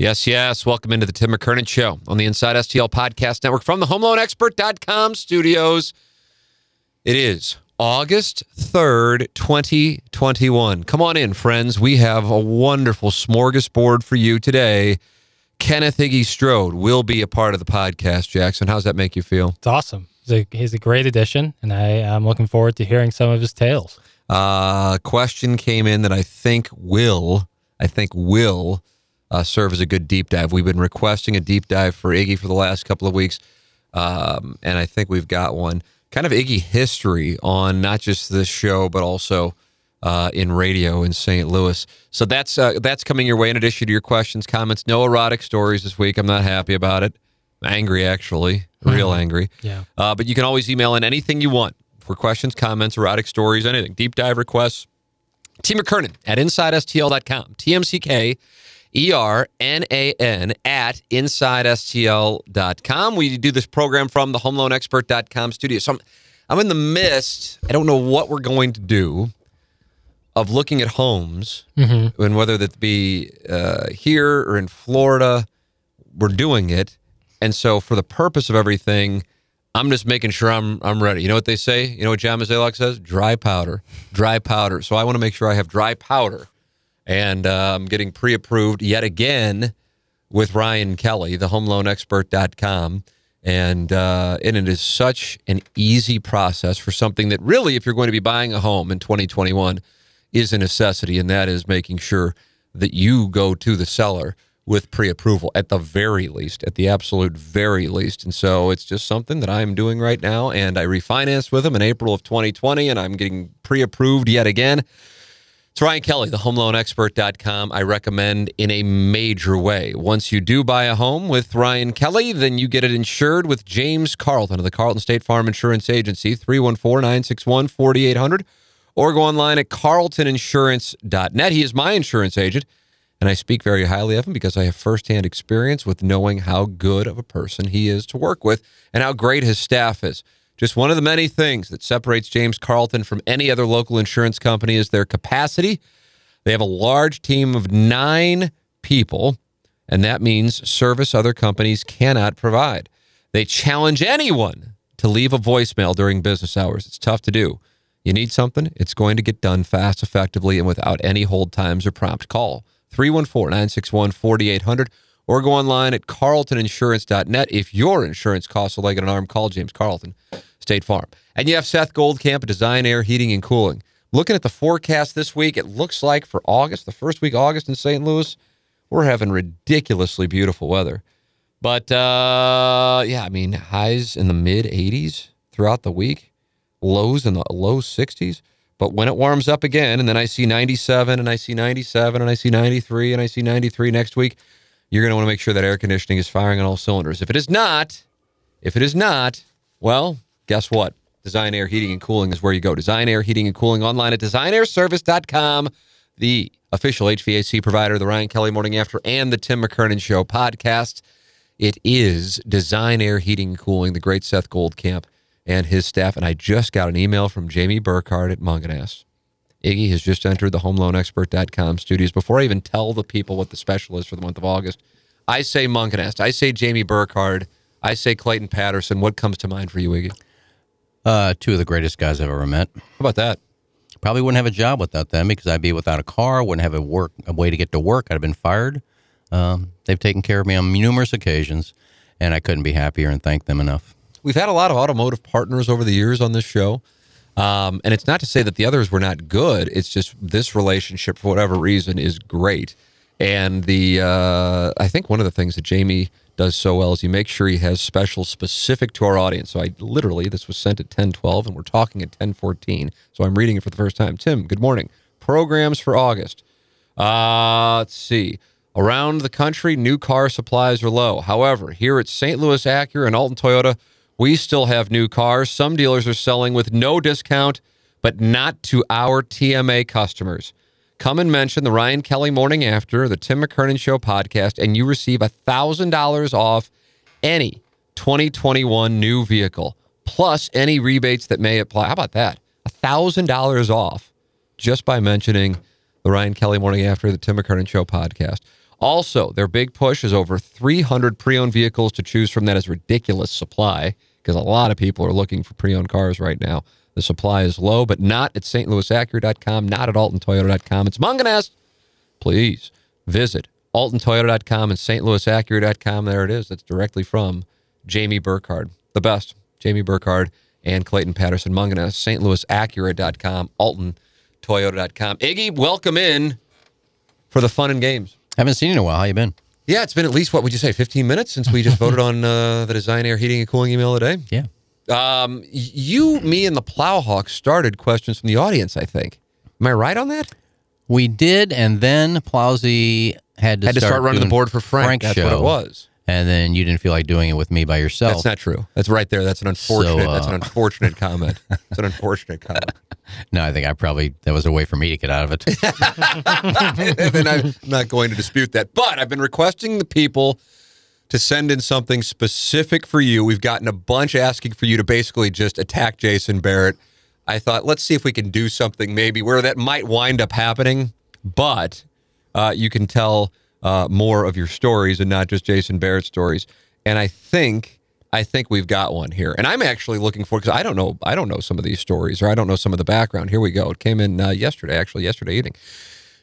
Yes, yes. Welcome into the Tim McKernan Show on the Inside STL Podcast Network from the HomeLoanExpert.com studios. It is August 3rd, 2021. Come on in, friends. We have a wonderful smorgasbord for you today. Kenneth Iggy Strode will be a part of the podcast, Jackson. How's that make you feel? It's awesome. He's a, he's a great addition, and I, am looking forward to hearing some of his tales. Uh, question came in that I think will, I think will uh, serve as a good deep dive. We've been requesting a deep dive for Iggy for the last couple of weeks, um, and I think we've got one. Kind of Iggy history on not just this show, but also uh, in radio in St. Louis. So that's uh, that's coming your way. In addition to your questions, comments, no erotic stories this week. I'm not happy about it. I'm angry, actually, real mm-hmm. angry. Yeah. Uh, but you can always email in anything you want for questions, comments, erotic stories, anything. Deep dive requests. T. McKernan at InsideSTL.com. TMCK E R N A N at InsideSTL.com. We do this program from the HomeLoanExpert.com studio. So I'm, I'm in the midst, I don't know what we're going to do, of looking at homes, mm-hmm. and whether that be uh, here or in Florida, we're doing it. And so, for the purpose of everything, I'm just making sure I'm I'm ready. You know what they say? You know what John Mazalek says? Dry powder, dry powder. So I want to make sure I have dry powder and I'm getting pre approved yet again with Ryan Kelly, the homeloanexpert.com. And, uh, and it is such an easy process for something that really, if you're going to be buying a home in 2021, is a necessity. And that is making sure that you go to the seller with pre approval at the very least, at the absolute very least. And so it's just something that I'm doing right now. And I refinanced with them in April of 2020, and I'm getting pre approved yet again. It's Ryan Kelly, the homeloanexpert.com. I recommend in a major way. Once you do buy a home with Ryan Kelly, then you get it insured with James Carlton of the Carlton State Farm Insurance Agency, 314 961 4800, or go online at carltoninsurance.net. He is my insurance agent, and I speak very highly of him because I have firsthand experience with knowing how good of a person he is to work with and how great his staff is. Just one of the many things that separates James Carlton from any other local insurance company is their capacity. They have a large team of nine people, and that means service other companies cannot provide. They challenge anyone to leave a voicemail during business hours. It's tough to do. You need something, it's going to get done fast, effectively, and without any hold times or prompt call. 314 961 4800 or go online at carltoninsurance.net. If your insurance costs a leg and an arm, call James Carlton. State Farm. And you have Seth Goldcamp Design Air Heating and Cooling. Looking at the forecast this week, it looks like for August, the first week August in St. Louis, we're having ridiculously beautiful weather. But uh, yeah, I mean, highs in the mid 80s throughout the week, lows in the low 60s. But when it warms up again, and then I see 97, and I see 97, and I see 93, and I see 93 next week, you're going to want to make sure that air conditioning is firing on all cylinders. If it is not, if it is not, well, guess what? Design Air Heating and Cooling is where you go. Design Air Heating and Cooling online at designairservice.com, the official HVAC provider of the Ryan Kelly Morning After and the Tim McKernan Show podcast. It is Design Air Heating and Cooling, the great Seth Goldcamp and his staff. And I just got an email from Jamie Burkhardt at Mungenast. Iggy has just entered the homeloanexpert.com studios. Before I even tell the people what the special is for the month of August, I say Mungenast. I say Jamie Burkhardt. I say Clayton Patterson. What comes to mind for you, Iggy? Uh, two of the greatest guys I've ever met. How about that? Probably wouldn't have a job without them because I'd be without a car, wouldn't have a work a way to get to work. I'd have been fired. Um, they've taken care of me on numerous occasions, and I couldn't be happier and thank them enough. We've had a lot of automotive partners over the years on this show. Um, and it's not to say that the others were not good. It's just this relationship, for whatever reason, is great. And the uh, I think one of the things that Jamie does so well is he makes sure he has special specific to our audience. So I literally, this was sent at 1012 and we're talking at 1014. So I'm reading it for the first time. Tim, good morning. Programs for August. Uh, let's see. Around the country, new car supplies are low. However, here at St. Louis Acura and Alton Toyota, we still have new cars. Some dealers are selling with no discount, but not to our TMA customers. Come and mention the Ryan Kelly Morning After, the Tim McKernan Show podcast, and you receive $1,000 off any 2021 new vehicle, plus any rebates that may apply. How about that? $1,000 off just by mentioning the Ryan Kelly Morning After, the Tim McKernan Show podcast. Also, their big push is over 300 pre owned vehicles to choose from. That is ridiculous supply because a lot of people are looking for pre owned cars right now. The supply is low, but not at stlouisacura.com, not at altontoyota.com. It's Mungenast. Please visit altontoyota.com and stlouisacura.com. There it is. That's directly from Jamie Burkhardt. The best, Jamie Burkhardt and Clayton Patterson Mungenast, stlouisacura.com, altontoyota.com. Iggy, welcome in for the fun and games. Haven't seen you in a while. How you been? Yeah, it's been at least what would you say, 15 minutes since we just voted on uh, the design, air, heating, and cooling email today. Yeah. Um, you, me, and the Plowhawk started questions from the audience. I think. Am I right on that? We did, and then Plowsy had to, Had to start running the board for Frank. Frank's That's show, what it was. And then you didn't feel like doing it with me by yourself. That's not true. That's right there. That's an unfortunate. So, uh, that's an unfortunate comment. It's an unfortunate comment. no, I think I probably that was a way for me to get out of it. and I'm not going to dispute that. But I've been requesting the people to send in something specific for you. We've gotten a bunch asking for you to basically just attack Jason Barrett. I thought, let's see if we can do something maybe where that might wind up happening, but uh, you can tell uh, more of your stories and not just Jason Barrett stories. And I think I think we've got one here. And I'm actually looking for because I don't know I don't know some of these stories or I don't know some of the background. Here we go. It came in uh, yesterday, actually yesterday evening.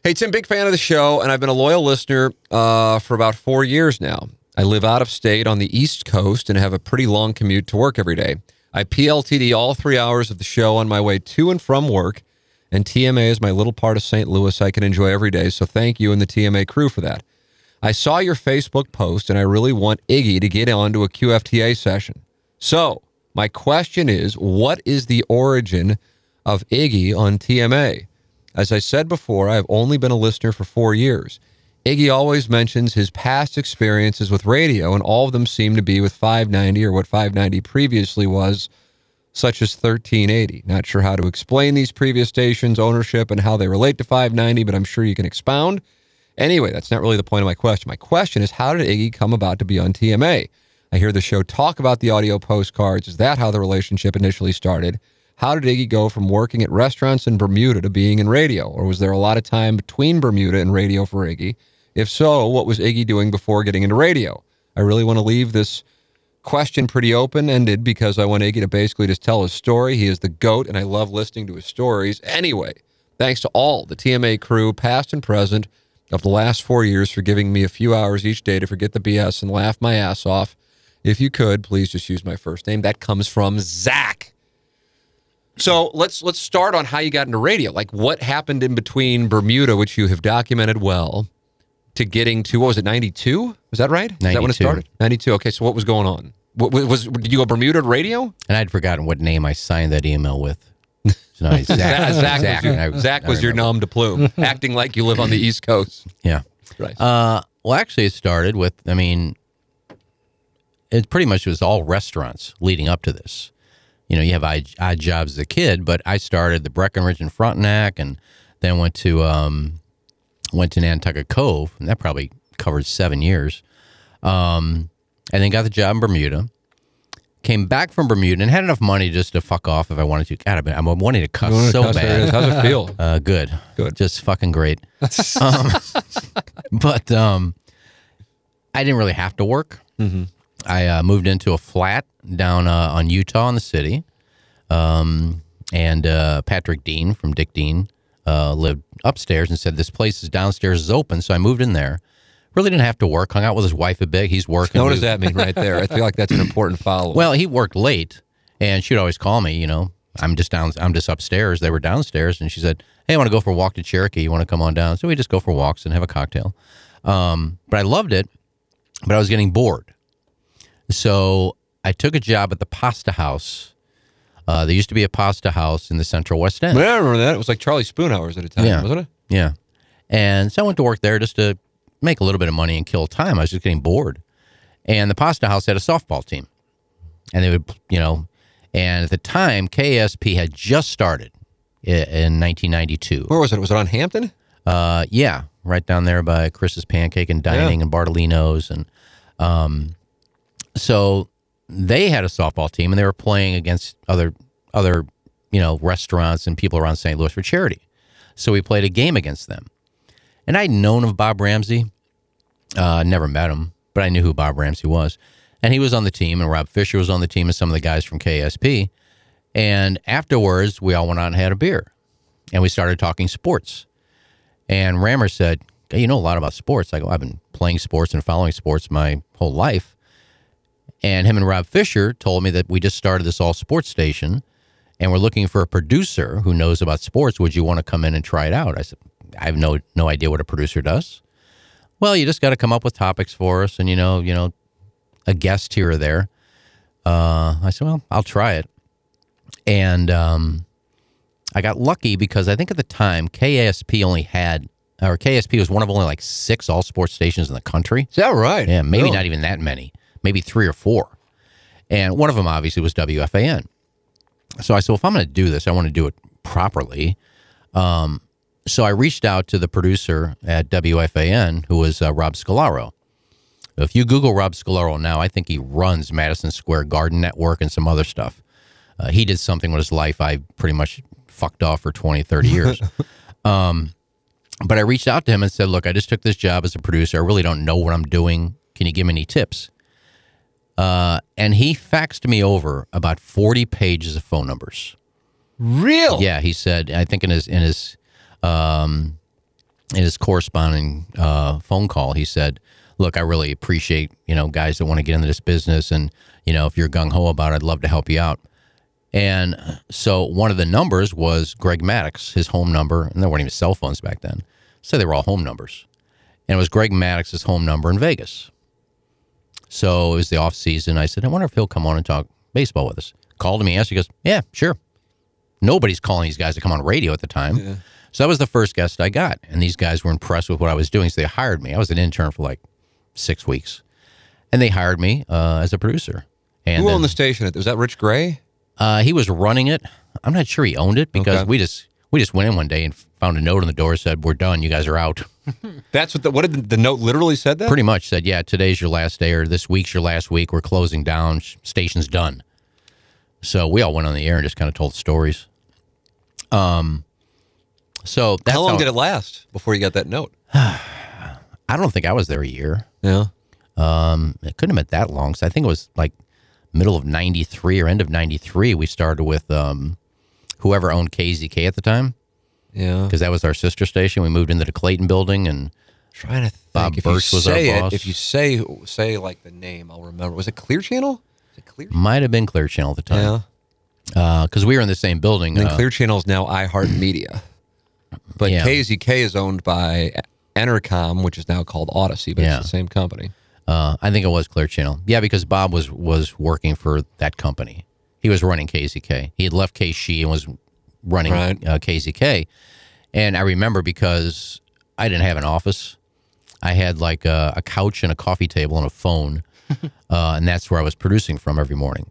Hey Tim, big fan of the show, and I've been a loyal listener uh, for about four years now. I live out of state on the East Coast and have a pretty long commute to work every day. I PLTD all three hours of the show on my way to and from work, and TMA is my little part of St. Louis I can enjoy every day. So thank you and the TMA crew for that. I saw your Facebook post, and I really want Iggy to get onto a QFTA session. So my question is, what is the origin of Iggy on TMA? As I said before, I have only been a listener for four years. Iggy always mentions his past experiences with radio, and all of them seem to be with 590 or what 590 previously was, such as 1380. Not sure how to explain these previous stations' ownership and how they relate to 590, but I'm sure you can expound. Anyway, that's not really the point of my question. My question is how did Iggy come about to be on TMA? I hear the show talk about the audio postcards. Is that how the relationship initially started? How did Iggy go from working at restaurants in Bermuda to being in radio? Or was there a lot of time between Bermuda and radio for Iggy? If so, what was Iggy doing before getting into radio? I really want to leave this question pretty open ended because I want Iggy to basically just tell his story. He is the GOAT, and I love listening to his stories. Anyway, thanks to all the TMA crew, past and present, of the last four years for giving me a few hours each day to forget the BS and laugh my ass off. If you could, please just use my first name. That comes from Zach. So let's let's start on how you got into radio. Like what happened in between Bermuda, which you have documented well, to getting to what was it, ninety two? Was that right? Is that when it started? Ninety two. Okay, so what was going on? What, was, was did you go Bermuda to radio? and I'd forgotten what name I signed that email with. So Zach. Zach, Zach, Zach, was, your, Zach was your nom de plume, acting like you live on the East Coast. Yeah. Right. Uh, well, actually, it started with, I mean, it pretty much was all restaurants leading up to this. You know, you have odd, odd jobs as a kid, but I started the Breckenridge in Frontenac and then went to um, went to Nantucket Cove, and that probably covered seven years. Um, and then got the job in Bermuda. Came back from Bermuda and had enough money just to fuck off if I wanted to. God, I've been, I'm wanting to cuss so bad. How's it feel? Uh, good. Good. Just fucking great. um, but um, I didn't really have to work. Mm-hmm. I uh, moved into a flat down uh, on Utah in the city. Um, and uh, Patrick Dean from Dick Dean uh, lived upstairs and said, This place is downstairs is open. So I moved in there. Really didn't have to work. Hung out with his wife a bit. He's working. What does that mean right there? I feel like that's an important follow. well, he worked late, and she'd always call me. You know, I'm just down. I'm just upstairs. They were downstairs, and she said, "Hey, I want to go for a walk to Cherokee. You want to come on down?" So we just go for walks and have a cocktail. Um, but I loved it, but I was getting bored. So I took a job at the Pasta House. Uh, there used to be a pasta house in the Central West End. Yeah, I remember that. It was like Charlie Spoon hours at a time, Yeah. wasn't it? Yeah. And so I went to work there just to make a little bit of money and kill time. I was just getting bored. And the Pasta House had a softball team. And they would, you know, and at the time, KSP had just started in 1992. Where was it? Was it on Hampton? Uh, yeah, right down there by Chris's Pancake and Dining and Bartolino's, and um, so they had a softball team, and they were playing against other other you know restaurants and people around St. Louis for charity. So we played a game against them, and I'd known of Bob Ramsey, uh, never met him, but I knew who Bob Ramsey was, and he was on the team, and Rob Fisher was on the team, and some of the guys from KSP. And afterwards, we all went out and had a beer, and we started talking sports. And Rammer said, "Hey, You know a lot about sports. I go, I've been playing sports and following sports my whole life. And him and Rob Fisher told me that we just started this all sports station and we're looking for a producer who knows about sports. Would you want to come in and try it out? I said, I have no no idea what a producer does. Well, you just got to come up with topics for us and you know, you know, a guest here or there. Uh, I said, well, I'll try it. And um, I got lucky because I think at the time KASP only had, or KSP was one of only like six all sports stations in the country. Is that right? Yeah, maybe Really? not even that many, maybe three or four. And one of them obviously was WFAN. So I said, well, if I'm going to do this, I want to do it properly. Um, so I reached out to the producer at WFAN, who was uh, Rob Scalaro. If you Google Rob Scalaro now, I think he runs Madison Square Garden Network and some other stuff. Uh, he did something with his life I pretty much fucked off for 20, 30 years. um, but I reached out to him and said, Look, I just took this job as a producer. I really don't know what I'm doing. Can you give me any tips? Uh, and he faxed me over about 40 pages of phone numbers. Real? Yeah, he said. I think in his in his um, in his corresponding uh, phone call, he said, "Look, I really appreciate you know guys that want to get into this business, and you know if you're gung ho about it, I'd love to help you out." And so one of the numbers was Greg Maddux, his home number, and there weren't even cell phones back then, so they were all home numbers, and it was Greg Maddux's home number in Vegas. So it was the off season. I said, I wonder if he'll come on and talk baseball with us. Called him, he asked, he goes, Yeah, sure nobody's calling these guys to come on radio at the time. So that was the first guest I got. And these guys were impressed with what I was doing. So they hired me. I was an intern for like six weeks. And they hired me uh, as a producer. And Who owned the station? Was that Rich Gray? uh, he was running it. I'm not sure he owned it because Okay. we just we just went in one day and found a note on the door said, We're done. You guys are out. That's what the, what did the, the note literally said that? Pretty much said, Yeah, today's your last day or this week's your last week. We're closing down. Station's done. So we all went on the air and just kind of told stories. Um, so that's How long how- did it last before you got that note? I don't think I was there a year. Yeah. Um, it couldn't have been that long. So I think it was like middle of '93 or end of '93. We started with um, whoever owned KZK at the time Yeah. because that was our sister station. We moved into the Clayton building, and Trying to think. Bob if Birch you was our say it, boss. if you say say like the name, I'll remember. Was it Clear Channel? Was it Clear? might have been Clear Channel at the time Yeah. because we were in the same building. And uh, Clear Channel is now iHeartMedia. But Yeah. KZK is owned by Entercom, which is now called Audacy, but Yeah. it's the same company. Uh, I think it was Clear Channel. Yeah, because Bob was was working for that company. He was running KZK. He had left KSHE and was running Right. uh, KZK. And I remember because I didn't have an office. I had like a, a couch and a coffee table and a phone, uh, and that's where I was producing from every morning.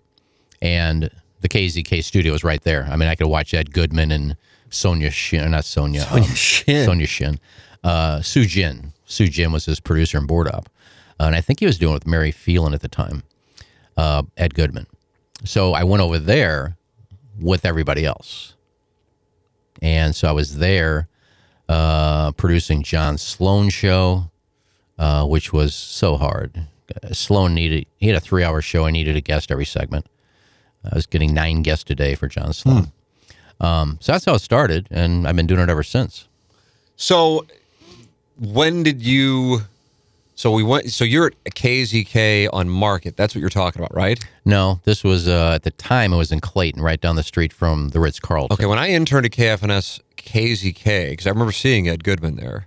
And the KZK studio was right there. I mean, I could watch Ed Goodman and Sonia Shin, not Sonia, Sonia um, Shin. Sonia Shin, uh, Sue Jin. Sue Jin was his producer and board op. Uh, and I think he was doing it with Mary Phelan at the time, uh, Ed Goodman. So I went over there with everybody else. And so I was there uh, producing John Sloan show, uh, which was so hard. Uh, Sloan needed, he had a three hour show. I needed a guest every segment. I was getting nine guests a day for John Sloan. Um, so that's how it started. And I've been doing it ever since. So when did you so we went so you're at KZK on Market. That's what you're talking about, right? No, this was uh, at the time it was in Clayton, right down the street from the Ritz Carlton. Okay, when I interned at KFNS KZK, because I remember seeing Ed Goodman there,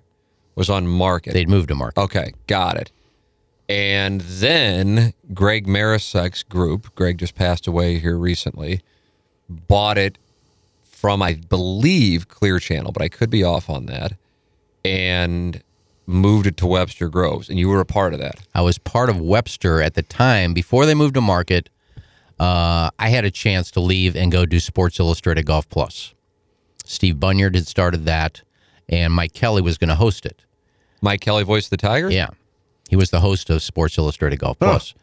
was on Market. They'd moved to Market. Okay, got it. And then Greg Marecek's group, Greg just passed away here recently, bought it from, I believe, Clear Channel, but I could be off on that. And moved it to Webster Groves, and you were a part of that. I was part of Webster at the time before they moved to market. Uh, I had a chance to leave and go do Sports Illustrated Golf Plus. Steve Bunyard had started that, and Mike Kelly was going to host it. Mike Kelly voiced the Tiger? Yeah, he was the host of Sports Illustrated Golf Plus.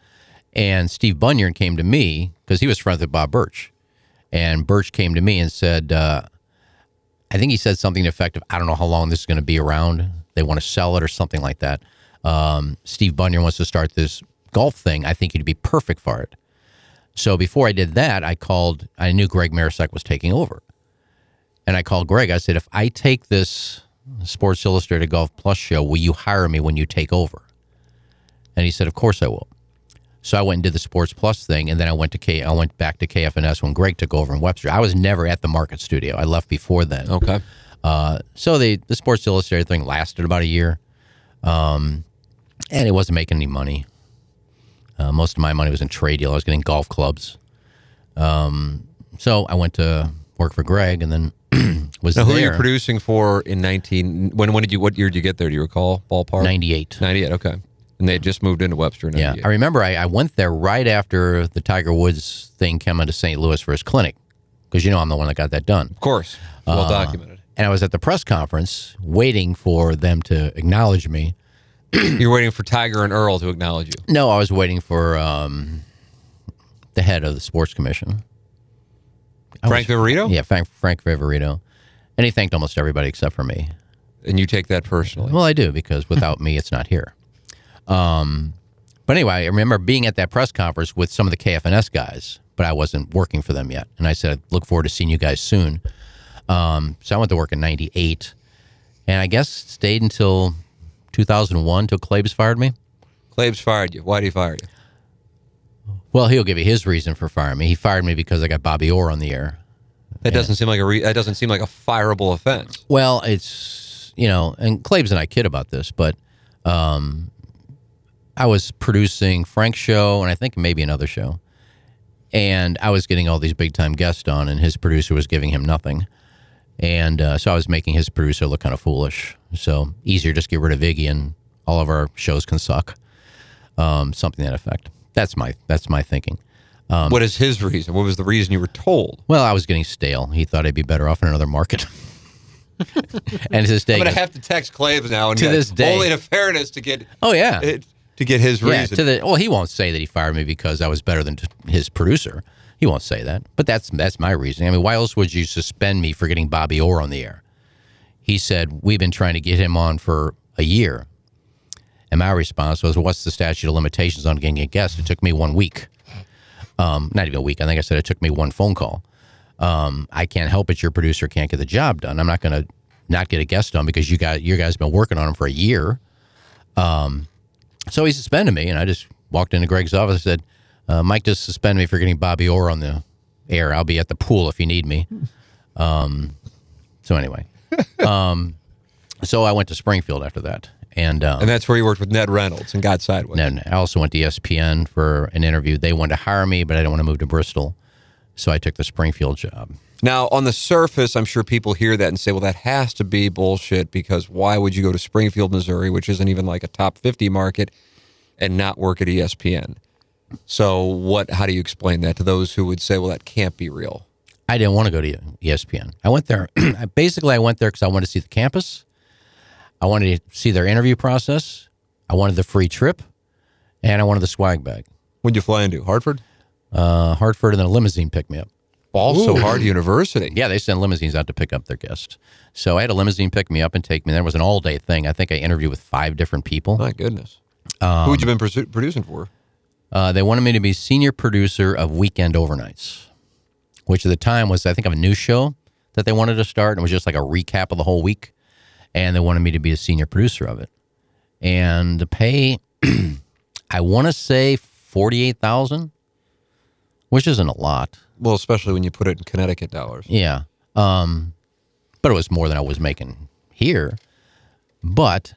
And Steve Bunyard came to me because he was friends with Bob Birch, and Birch came to me and said, uh, I think he said something effective. I don't know how long this is going to be around. They want to sell it or something like that. Um, Steve Bunyard wants to start this golf thing. I think he'd be perfect for it. So before I did that, I called. I knew Greg Marecek was taking over, and I called Greg. I said, "If I take this Sports Illustrated Golf Plus show, will you hire me when you take over?" And he said, "Of course I will." So I went and did the Sports Plus thing, and then I went to K. I went back to KFNS when Greg took over in Webster. I was never at the Market Studio. I left before then. Okay. Uh, so the the Sports Illustrated thing lasted about a year, um, and it wasn't making any money. Uh, most of my money was in trade deal. I was getting golf clubs. Um, so I went to work for Greg, and then was Now, who are you producing for in 19? When when did you? What year did you get there? Do you recall? Ballpark. Ninety eight. 98. Okay. And they had just moved into Webster. In Yeah, I remember I, I went there right after the Tiger Woods thing came into St. Louis for his clinic, because you know I'm the one that got that done. Of course. Well Uh, documented. And I was at the press conference waiting for them to acknowledge me. You're waiting for Tiger and Earl to acknowledge you. No, I was waiting for um, the head of the sports commission. I Frank was- Viverito? Yeah, Frank, Frank Viverito. And he thanked almost everybody except for me. And you take that personally. Well, I do because without me, it's not here. Um, but anyway, I remember being at that press conference with some of the KFNS guys, but I wasn't working for them yet. And I said, I look forward to seeing you guys soon. Um, so I went to work in 98 and I guess stayed until 2001 till Klebs fired me. Claves fired you. Why did he fire you? Well, he'll give you his reason for firing me. He fired me because I got Bobby Orr on the air. That doesn't seem like a re- that doesn't seem like a fireable offense. Well, it's you know, and Claves and I kid about this, but um, I was producing Frank's show and I think maybe another show, and I was getting all these big time guests on, and his producer was giving him nothing, and uh, so I was making his producer look kind of foolish. So easier just get rid of Iggy, and all of our shows can suck. Um, something to that effect. That's my that's my thinking. Um, what is his reason? What was the reason you were told? Well, I was getting stale. He thought I'd be better off in another market. and to this day, I'm gonna goes, have to text Claves now and To this day. only to fairness to get oh yeah, it, to get his yeah. reason. To the well, he won't say that he fired me because I was better than his producer. He won't say that, but that's that's my reasoning. I mean, why else would you suspend me for getting Bobby Orr on the air? He said we've been trying to get him on for a year, and my response was, "What's the statute of limitations on getting a guest?" It took me one week, um, not even a week. I think I said it took me one phone call. Um, I can't help it. Your producer can't get the job done. I'm not going to not get a guest on because you got you guys been working on him for a year. Um, so he suspended me, and I just walked into Greg's office and said, uh, "Mike just suspended me for getting Bobby Orr on the air. I'll be at the pool if you need me." Um, so anyway, um, so I went to Springfield after that, and, um, and that's where you worked with Ned Reynolds and got sideways. and I also went to ESPN for an interview. They wanted to hire me, but I didn't want to move to Bristol, so I took the Springfield job. Now, on the surface, I'm sure people hear that and say, well, that has to be bullshit because why would you go to Springfield, Missouri, which isn't even like a top 50 market, and not work at ESPN? So, what? how do you explain that to those who would say, well, that can't be real? I didn't want to go to ESPN. I went there. basically, I went there because I wanted to see the campus. I wanted to see their interview process. I wanted the free trip, and I wanted the swag bag. What'd you fly into? Hartford? Uh, Hartford, and then a limousine picked me up. Also, Hard University. Yeah, they send limousines out to pick up their guests. So I had a limousine pick me up and take me. That was an all day thing. I think I interviewed with five different people. My goodness. Um, Who had you been produ- producing for? Uh, they wanted me to be senior producer of Weekend Overnights, which at the time was, I think, of a new show that they wanted to start. And it was just like a recap of the whole week. And they wanted me to be a senior producer of it. And the pay, I want to say 48000 which isn't a lot. Well, especially when you put it in Connecticut dollars. Yeah. Um, but it was more than I was making here. But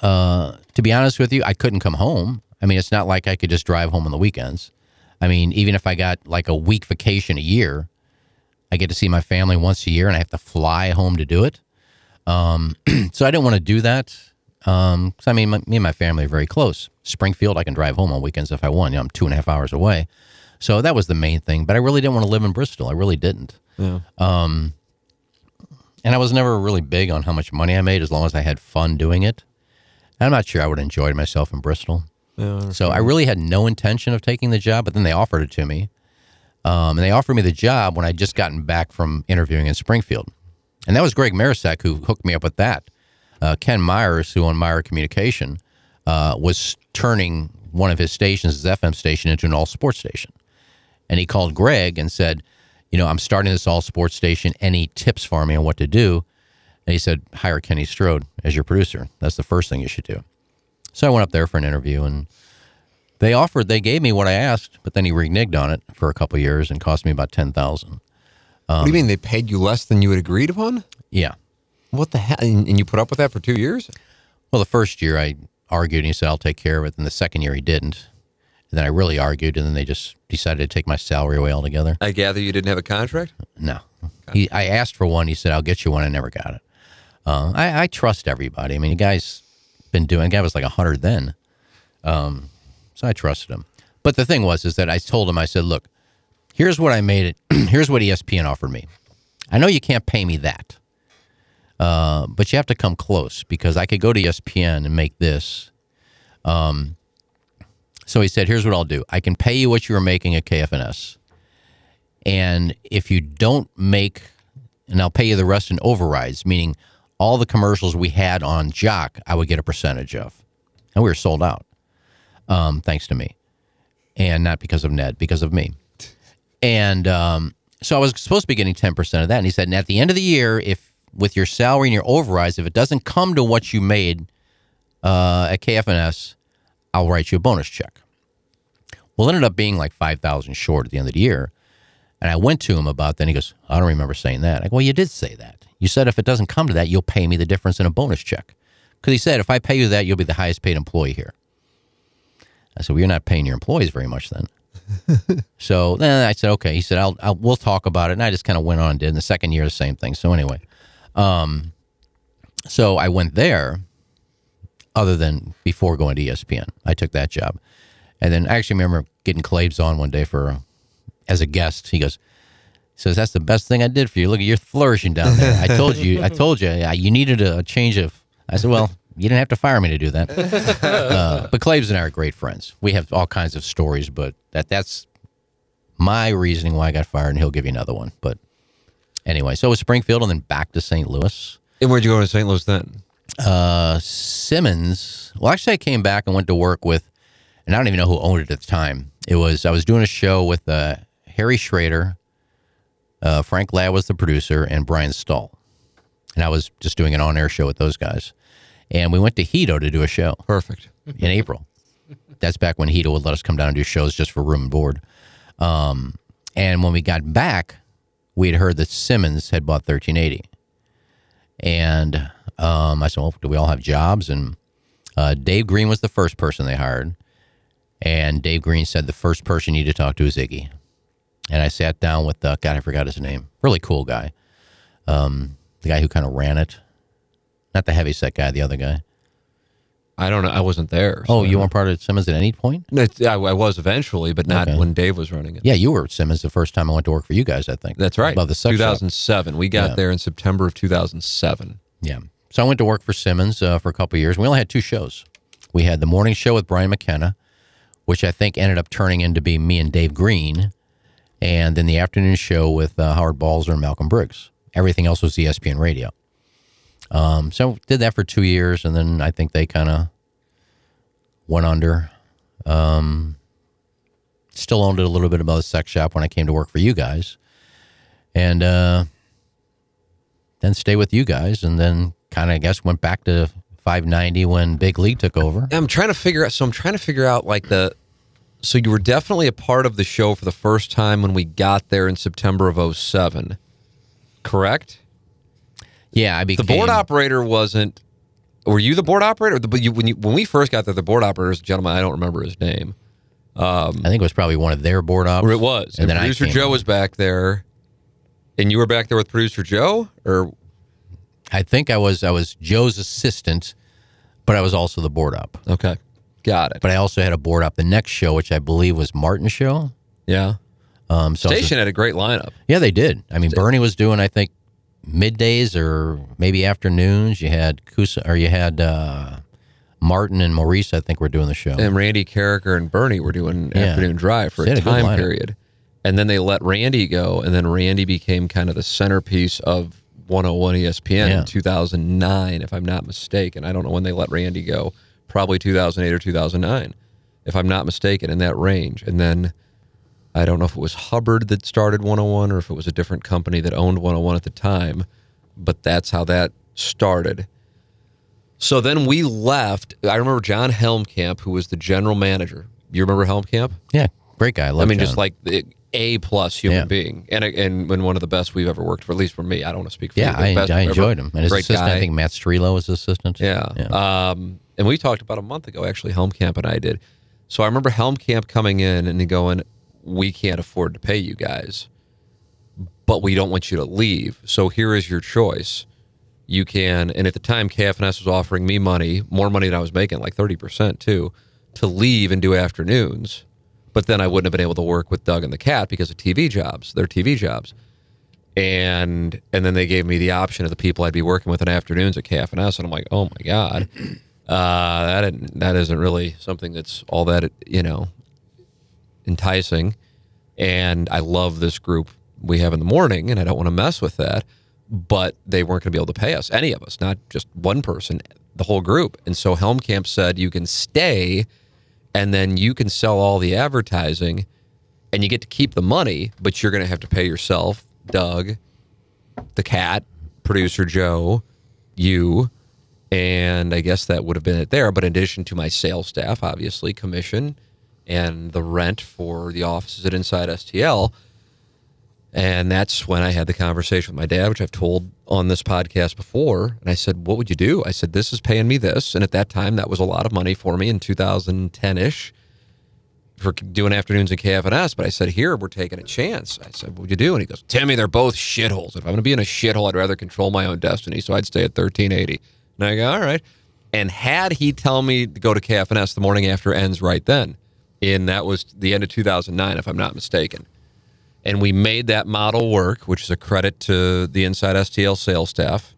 uh, to be honest with you, I couldn't come home. I mean, it's not like I could just drive home on the weekends. I mean, even if I got like a week vacation a year, I get to see my family once a year and I have to fly home to do it. Um, so I didn't want to do that. Um, 'cause, I mean, my, me and my family are very close. Springfield, I can drive home on weekends if I want. You know, I'm two and a half hours away. So that was the main thing. But I really didn't want to live in Bristol. I really didn't. Um, and I was never really big on how much money I made as long as I had fun doing it. I'm not sure I would have enjoyed myself in Bristol. so I really had no intention of taking the job, but then they offered it to me. Um, and they offered me the job when I'd just gotten back from interviewing in Springfield. And that was Greg Marecek who hooked me up with that. Uh, Ken Myers, who on Meyer Communication, uh, was turning one of his stations, his FM station, into an all sports station. And he called Greg and said, You know, I'm starting this all sports station. Any tips for me on what to do? And he said, Hire Kenny Strode as your producer. That's the first thing you should do. So I went up there for an interview and they offered, they gave me what I asked, but then he reneged on it for a couple of years and cost me about 10000 what do you mean they paid you less than you had agreed upon? Yeah. What the hell? And, and you put up with that for two years? Well, the first year I argued and he said, I'll take care of it. And the second year he didn't. And then I really argued and then they just decided to take my salary away altogether. I gather you didn't have a contract. No. He, I asked for one. He said, I'll get you one. I never got it. Uh, I, I trust everybody. I mean, the guy's been doing, the guy was like 100 then. Um, so I trusted him. But the thing was, is that I told him, I said, look, here's what I made it. here's what ESPN offered me. I know you can't pay me that, uh, but you have to come close because I could go to ESPN and make this. Um, so he said, here's what I'll do. I can pay you what you were making at KFNS. And if you don't make, and I'll pay you the rest in overrides, meaning all the commercials we had on Jock, I would get a percentage of. And we were sold out, um, thanks to me. And not because of Ned, because of me. And um, so I was supposed to be getting 10% of that. And he said, and at the end of the year, if with your salary and your overrides, if it doesn't come to what you made uh, at KFNS, I'll write you a bonus check. Well, it ended up being like 5000 short at the end of the year. And I went to him about that. And he goes, I don't remember saying that. I go, well, you did say that. You said if it doesn't come to that, you'll pay me the difference in a bonus check. Because he said, if I pay you that, you'll be the highest paid employee here. I said, well, you're not paying your employees very much then. so then I said, okay. He said, I'll, I'll we'll talk about it. And I just kind of went on and did. And the second year, the same thing. So anyway, um, so I went there other than before going to ESPN. I took that job. And then I actually remember getting Claves on one day for as a guest. He goes, says that's the best thing I did for you. Look, at you're flourishing down there. I told you, I told you, yeah, you needed a change of. I said, well, you didn't have to fire me to do that. Uh, but Claves and I are great friends. We have all kinds of stories, but that that's my reasoning why I got fired, and he'll give you another one. But anyway, so it was Springfield and then back to St. Louis. And where'd you go to St. Louis then? Uh, Simmons. Well, actually, I came back and went to work with, and I don't even know who owned it at the time. It was I was doing a show with uh, Harry Schrader, uh, Frank Ladd was the producer, and Brian Stahl, and I was just doing an on-air show with those guys. And we went to Hito to do a show Perfect. in April. That's back when Hito would let us come down and do shows just for room and board. Um, and when we got back, we had heard that Simmons had bought 1380. And um, I said, well, do we all have jobs? And uh, Dave Green was the first person they hired. And Dave Green said the first person you need to talk to is Iggy. And I sat down with, uh, God, I forgot his name. Really cool guy. Um, the guy who kind of ran it. Not the heavyset guy, the other guy. I don't know. I wasn't there. so Oh, you weren't part of Simmons at any point? No, I, I was eventually, but not Okay. when Dave was running it. Yeah, you were at Simmons the first time I went to work for you guys, I think. That's right. Above the sex shop. 2007. We got Yeah. there in September of 2007. Yeah. So I went to work for Simmons uh, for a couple of years. We only had two shows. We had the morning show with Brian McKenna, which I think ended up turning into be me and Dave Green, and then the afternoon show with uh, Howard Balzer and Malcolm Briggs. Everything else was ESPN Radio. Um, so did that for two years, and then I think they kind of went under. Um, still owned it a little bit about the sex shop when I came to work for you guys, and uh, then stay with you guys, and then kind of I guess went back to 590 when Big League took over. I'm trying to figure out. So I'm trying to figure out like the. So you were definitely a part of the show for the first time when we got there in September of 07. Correct? Yeah, I mean The board operator wasn't. Were you the board operator? But you, when you when we first got there, the board operator was a gentleman. I don't remember his name. Um, I think it was probably one of their board ops. Or it was. and then producer Joe on. was back there, and you were back there with producer Joe, or I think I was I was Joe's assistant but I was also the board up. Okay. Got it. But I also had a board up the next show, which I believe was Martin's show. yeah. Um, so Station had a great lineup. Yeah, they did. I mean, Bernie was doing, I think, middays or maybe afternoons. You had Kusa, or you had uh, Martin and Maurice. I think were doing the show. And Randy Karraker and Bernie were doing Yeah. afternoon drive for a had a time period. And then they let Randy go, and then Randy became kind of the centerpiece of 101 ESPN Yeah. in 2009, if I'm not mistaken. I don't know when they let Randy go. Probably 2008 or 2009, if I'm not mistaken, in that range. And then I don't know if it was Hubbard that started 101 or if it was a different company that owned 101 at the time, but that's how that started. So then we left. I remember John Helmkamp, who was the general manager. You remember Helmkamp? yeah, great guy. I, I mean, John. just like the A plus human Yeah. being, and and when one of the best we've ever worked for, at least for me. I don't want to speak for yeah, you. I, best I ever. enjoyed him. And his Great assistant, guy. I think Matt Strelo was his assistant. Yeah. Um, and we talked about a month ago, actually, Helmkamp and I did. So I remember Helmkamp coming in and going, We can't afford to pay you guys, but we don't want you to leave. So here is your choice. You can, and at the time, KFNS was offering me money, more money than I was making, like 30% too, to leave and do afternoons. But then I wouldn't have been able to work with Doug and the cat because of TV jobs, their TV jobs and and then they gave me the option of the people I'd be working with in afternoons at KFNS, and I'm like, oh my god, uh, that that isn't really something that's all that you know enticing. And I love this group we have in the morning, and I don't want to mess with that. But they weren't going to be able to pay us, any of us, not just one person, the whole group. And so Helmkamp said, you can stay, and then you can sell all the advertising and you get to keep the money, but you're going to have to pay yourself, Doug, the cat, producer Joe, you, and I guess that would have been it there. But in addition to my sales staff, obviously, commission and the rent for the offices at Inside STL. And that's when I had the conversation with my dad, which I've told on this podcast before. And I said, What would you do? I said, This is paying me this. And at that time, that was a lot of money for me in 2010 ish for doing afternoons in KFNS, but I said, here, we're taking a chance. I said, what would you do? And he goes, Timmy, they're both shitholes. If I'm going to be in a shithole, I'd rather control my own destiny. So I'd stay at 1380. And I go, all right. And had he tell me to go to KFNS the morning after ends right then, and that was the end of 2009, if I'm not mistaken. And we made that model work, which is a credit to the Inside STL sales staff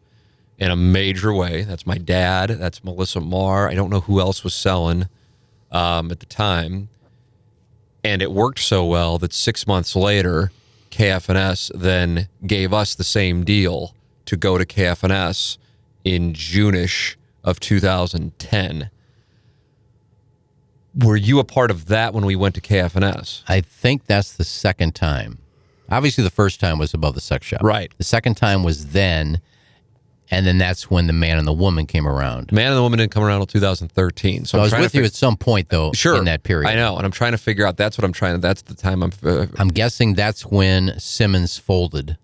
in a major way. That's my dad. That's Melissa Marr. I don't know who else was selling um, at the time and it worked so well that six months later, KFNS then gave us the same deal to go to KFNS in June-ish of 2010. Were you a part of that when we went to KFNS? I think that's the second time. Obviously, the first time was above the sex shop. Right. The second time was then, and then that's when the man and the woman came around. Man and the woman didn't come around until 2013. So, So I was with to you at some point though. sure in that period. I know, and I'm trying to figure out. That's what I'm trying to. That's the time I'm. Uh, I'm guessing that's when Simmons folded.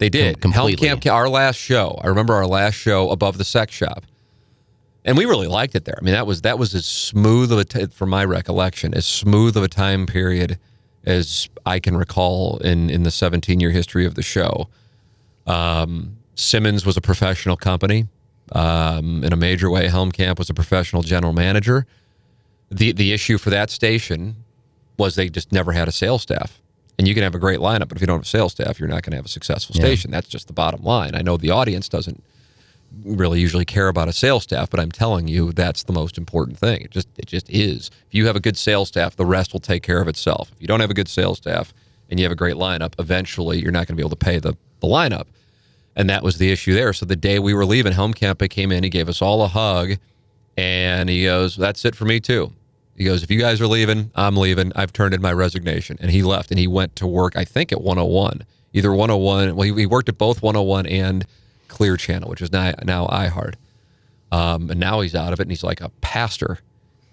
They did. Com- completely. Helmkamp, our last show. I remember our last show above the sex shop, and we really liked it there. I mean, that was that was as smooth of a, t- from my recollection, as smooth of a time period as I can recall in in the 17 year history of the show. Um, Simmons was a professional company um, in a major way. Helmkamp was a professional general manager. The the issue for that station was they just never had a sales staff. And you can have a great lineup, but if you don't have a sales staff, you're not going to have a successful station. That's just the bottom line. I know the audience doesn't really usually care about a sales staff, but I'm telling you that's the most important thing. It just it just is. If you have a good sales staff, the rest will take care of itself. If you don't have a good sales staff and you have a great lineup, eventually you're not going to be able to pay the the lineup. And that was the issue there. So the day we were leaving, Helmkamp he came in, he gave us all a hug, and he goes, That's it for me too. He goes, If you guys are leaving, I'm leaving. I've turned in my resignation. And he left and he went to work, I think, at 101. Either 101, well, he, he worked at both 101 and Clear Channel, which is now, now iHeart. Um, and now he's out of it and he's like a pastor.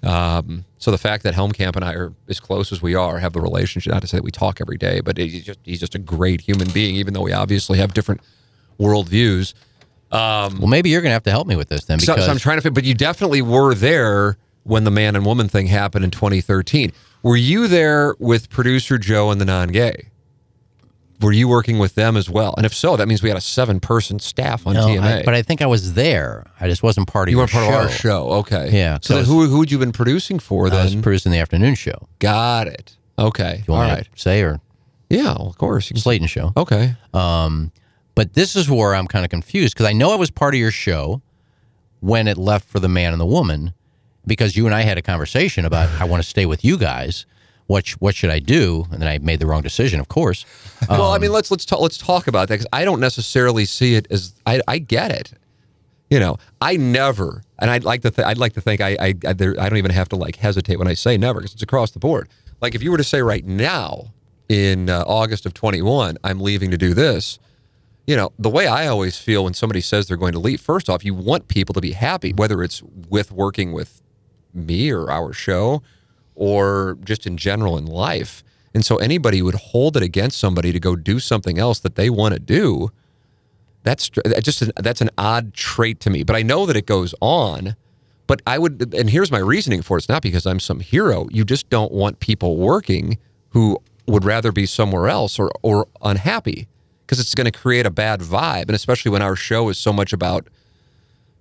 Um, so the fact that Helmkamp and I are as close as we are, have the relationship, not to say that we talk every day, but he's just, he's just a great human being, even though we obviously have different worldviews. Well, maybe you're going to have to help me with this then So, because so I'm trying to, but you definitely were there when the man and woman thing happened in 2013. Were you there with producer Joe and the non-gay? were you working with them as well? And if so, that means we had a seven person staff on No, TMA. I- but I think I was there. I just wasn't part of you your weren't part show. of our show. Okay. Yeah, So then who who had you been producing for I was then? producing the afternoon show. Got it. Okay. You All want right. to say or Yeah, well, of course. Slayton show. Okay. Um, but this is where I'm kind of confused because I know it was part of your show when it left for the man and the woman, because you and I had a conversation about I want to stay with you guys. What sh- what should I do? And then I made the wrong decision, of course. well, I Um, mean, let's let's talk let's talk about that because I don't necessarily see it as I I get it. You know, I never, and I'd like to th- I'd like to think I I I, there, I don't even have to like hesitate when I say never because it's across the board. Like if you were to say right now in uh, August of 21, I'm leaving to do this. You know, the way I always feel when somebody says they're going to leave, first off, you want people to be happy, whether it's with working with me or our show or just in general in life. And so anybody would hold it against somebody to go do something else that they want to do. That's just an, that's an odd trait to me. But I know that it goes on. But I would, and here's my reasoning for it. It's not because I'm some hero. You just don't want people working who would rather be somewhere else or or unhappy because it's going to create a bad vibe. And especially when our show is so much about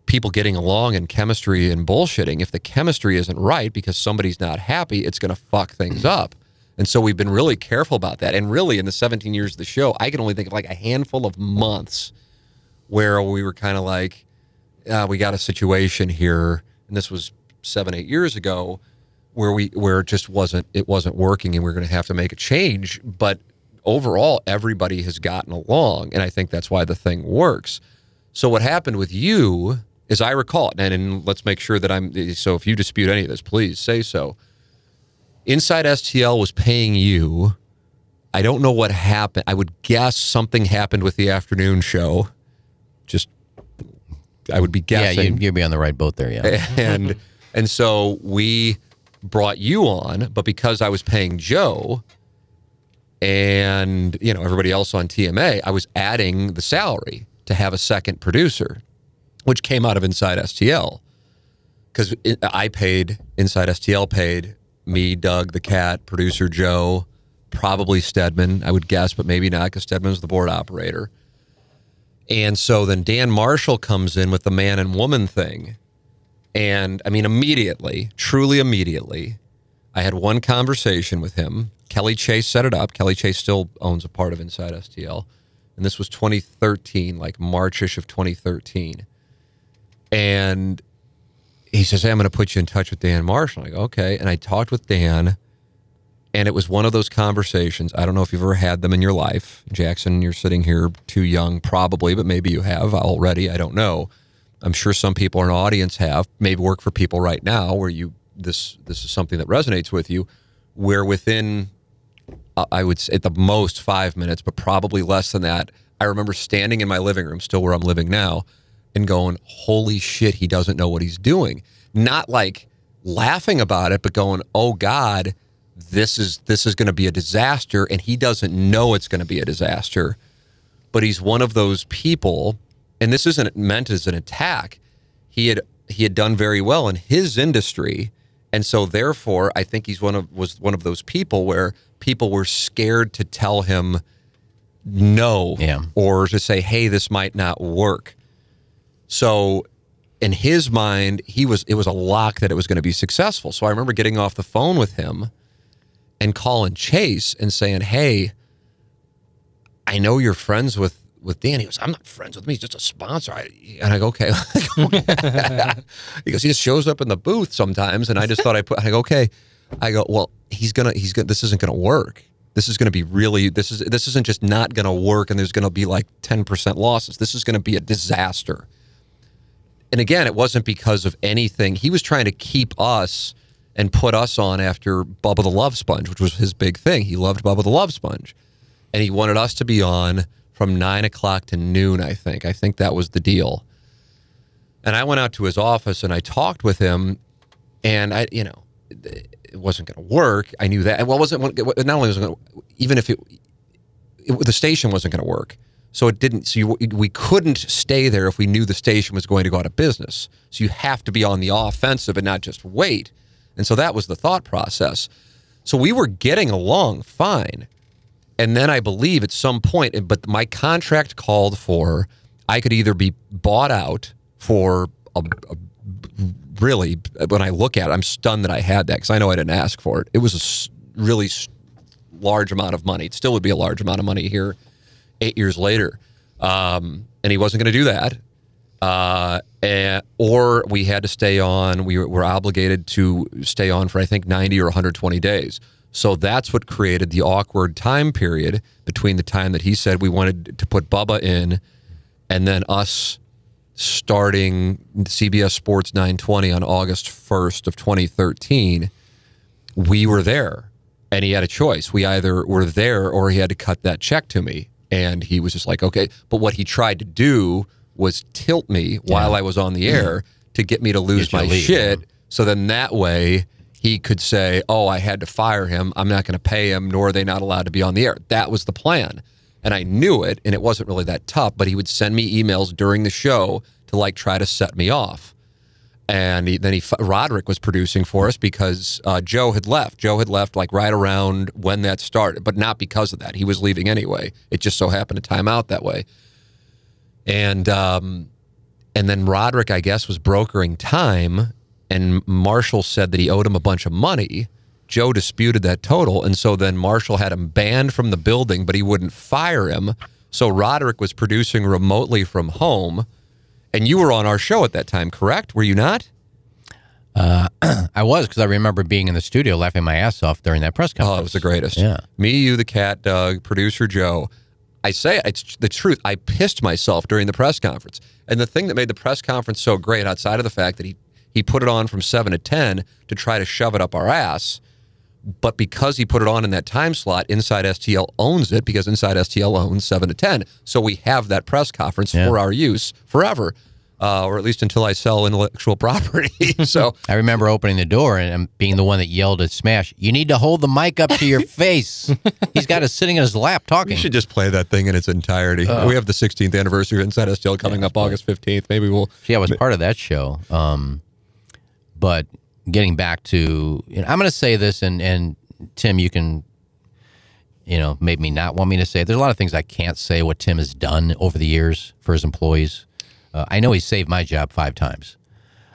people getting along and chemistry and bullshitting. If the chemistry isn't right because somebody's not happy, it's going to fuck things up. And so we've been really careful about that. And really, in the 17 years of the show, I can only think of like a handful of months where we were kind of like, uh, we got a situation here, and this was seven, eight years ago, where we where it just wasn't it wasn't working, and we are going to have to make a change. But overall, everybody has gotten along, and I think that's why the thing works. So what happened with you, as I recall, and, and let's make sure that I'm so. If you dispute any of this, please say so. Inside STL was paying you. I don't know what happened. I would guess something happened with the afternoon show. Just, I would be yeah, guessing you, you'd be on the right boat there. Yeah. and and so we brought you on, but because I was paying Joe and you know everybody else on TMA, I was adding the salary to have a second producer, which came out of Inside STL because I paid Inside STL paid me, Doug, the cat, producer Joe, probably Stedman, I would guess, but maybe not because Stedman's the board operator. And so then Dan Marshall comes in with the man and woman thing. And I mean, immediately, truly immediately, I had one conversation with him. Kelly Chase set it up. Kelly Chase still owns a part of Inside STL. And this was 2013, like Marchish of 2013. And he says, Hey, I'm going to put you in touch with Dan Marshall. I go, Okay. And I talked with Dan. And it was one of those conversations. I don't know if you've ever had them in your life. Jackson, you're sitting here too young, probably, but maybe you have already. I don't know. I'm sure some people in our audience have, maybe work for people right now where you this this is something that resonates with you, where within I would say at the most five minutes, but probably less than that, I remember standing in my living room, still where I'm living now, and going, Holy shit, he doesn't know what he's doing. Not like laughing about it, but going, Oh God, this is this is going to be a disaster and he doesn't know it's going to be a disaster but he's one of those people and this isn't meant as an attack he had he had done very well in his industry and so therefore i think he's one of was one of those people where people were scared to tell him no Yeah. or to say hey this might not work so in his mind he was it was a lock that it was going to be successful so i remember getting off the phone with him and calling Chase and saying, "Hey, I know you're friends with with Dan." He goes, "I'm not friends with me. He's just a sponsor." I, and I go, "Okay." he goes, "He just shows up in the booth sometimes." And I just thought I put. I go, "Okay." I go, "Well, he's gonna. He's gonna. This isn't gonna work. This is gonna be really. This is. This isn't just not gonna work. And there's gonna be like ten percent losses. This is gonna be a disaster." And again, it wasn't because of anything. He was trying to keep us and put us on after Bubba the Love Sponge, which was his big thing. He loved Bubba the Love Sponge. And he wanted us to be on from nine o'clock to noon, I think. I think that was the deal. And I went out to his office and I talked with him, and I, you know, it wasn't going to work. I knew that. Well, wasn't not only was it going to, even if it, it the station wasn't going to work. So it didn't. So you, we couldn't stay there if we knew the station was going to go out of business. So you have to be on the offensive and not just wait. And so that was the thought process. So we were getting along fine. and then I believe at some point, but my contract called for I could either be bought out for a, a really, when I look at it, I'm stunned that I had that because I know I didn't ask for it. It was a really large amount of money. It still would be a large amount of money here eight years later. Um, and he wasn't going to do that. Uh, and, or we had to stay on, we were, were obligated to stay on for, I think, 90 or 120 days. So that's what created the awkward time period between the time that he said we wanted to put Bubba in and then us starting CBS Sports 920 on August 1st of 2013, we were there and he had a choice. We either were there or he had to cut that check to me. And he was just like, okay. But what he tried to do was tilt me while I was on the air to get me to lose my leave, shit. So then that way he could say, oh, I had to fire him. I'm not going to pay him, nor are they not allowed to be on the air. That was the plan. And I knew it, and it wasn't really that tough, but he would send me emails during the show to like try to set me off. And he, then he, Roderick was producing for us because uh, Joe had left. Joe had left like right around when that started, but not because of that. He was leaving anyway. It just so happened to time out that way. And um, and then Roderick, I guess, was brokering time, and Marshall said that he owed him a bunch of money. Joe disputed that total, and so then Marshall had him banned from the building, but he wouldn't fire him. So Roderick was producing remotely from home, and you were on our show at that time, correct? Were you not? Uh, I was because I remember being in the studio laughing my ass off during that press conference. Oh, it was the greatest. Yeah. Me, you, the cat, Doug, producer Joe. I say it's the truth. I pissed myself during the press conference. And the thing that made the press conference so great, outside of the fact that he, he put it on from 7 to 10 to try to shove it up our ass, but because he put it on in that time slot, Inside STL owns it because Inside STL owns 7 to 10. So we have that press conference Yeah. for our use forever, uh, or at least until I sell intellectual property. so I remember opening the door and being the one that yelled at Smash, "You need to hold the mic up to your face." He's got it sitting in his lap talking. We should just play that thing in its entirety. we have the 16th anniversary of Inside STL coming up August 15th. Maybe we'll. Yeah, I was part of that show. Um, but getting back to, you know, I'm going to say this, and and Tim, you can, you know, maybe me not want me to say. it. There's a lot of things I can't say what Tim has done over the years for his employees. Uh, I know he saved my job five times.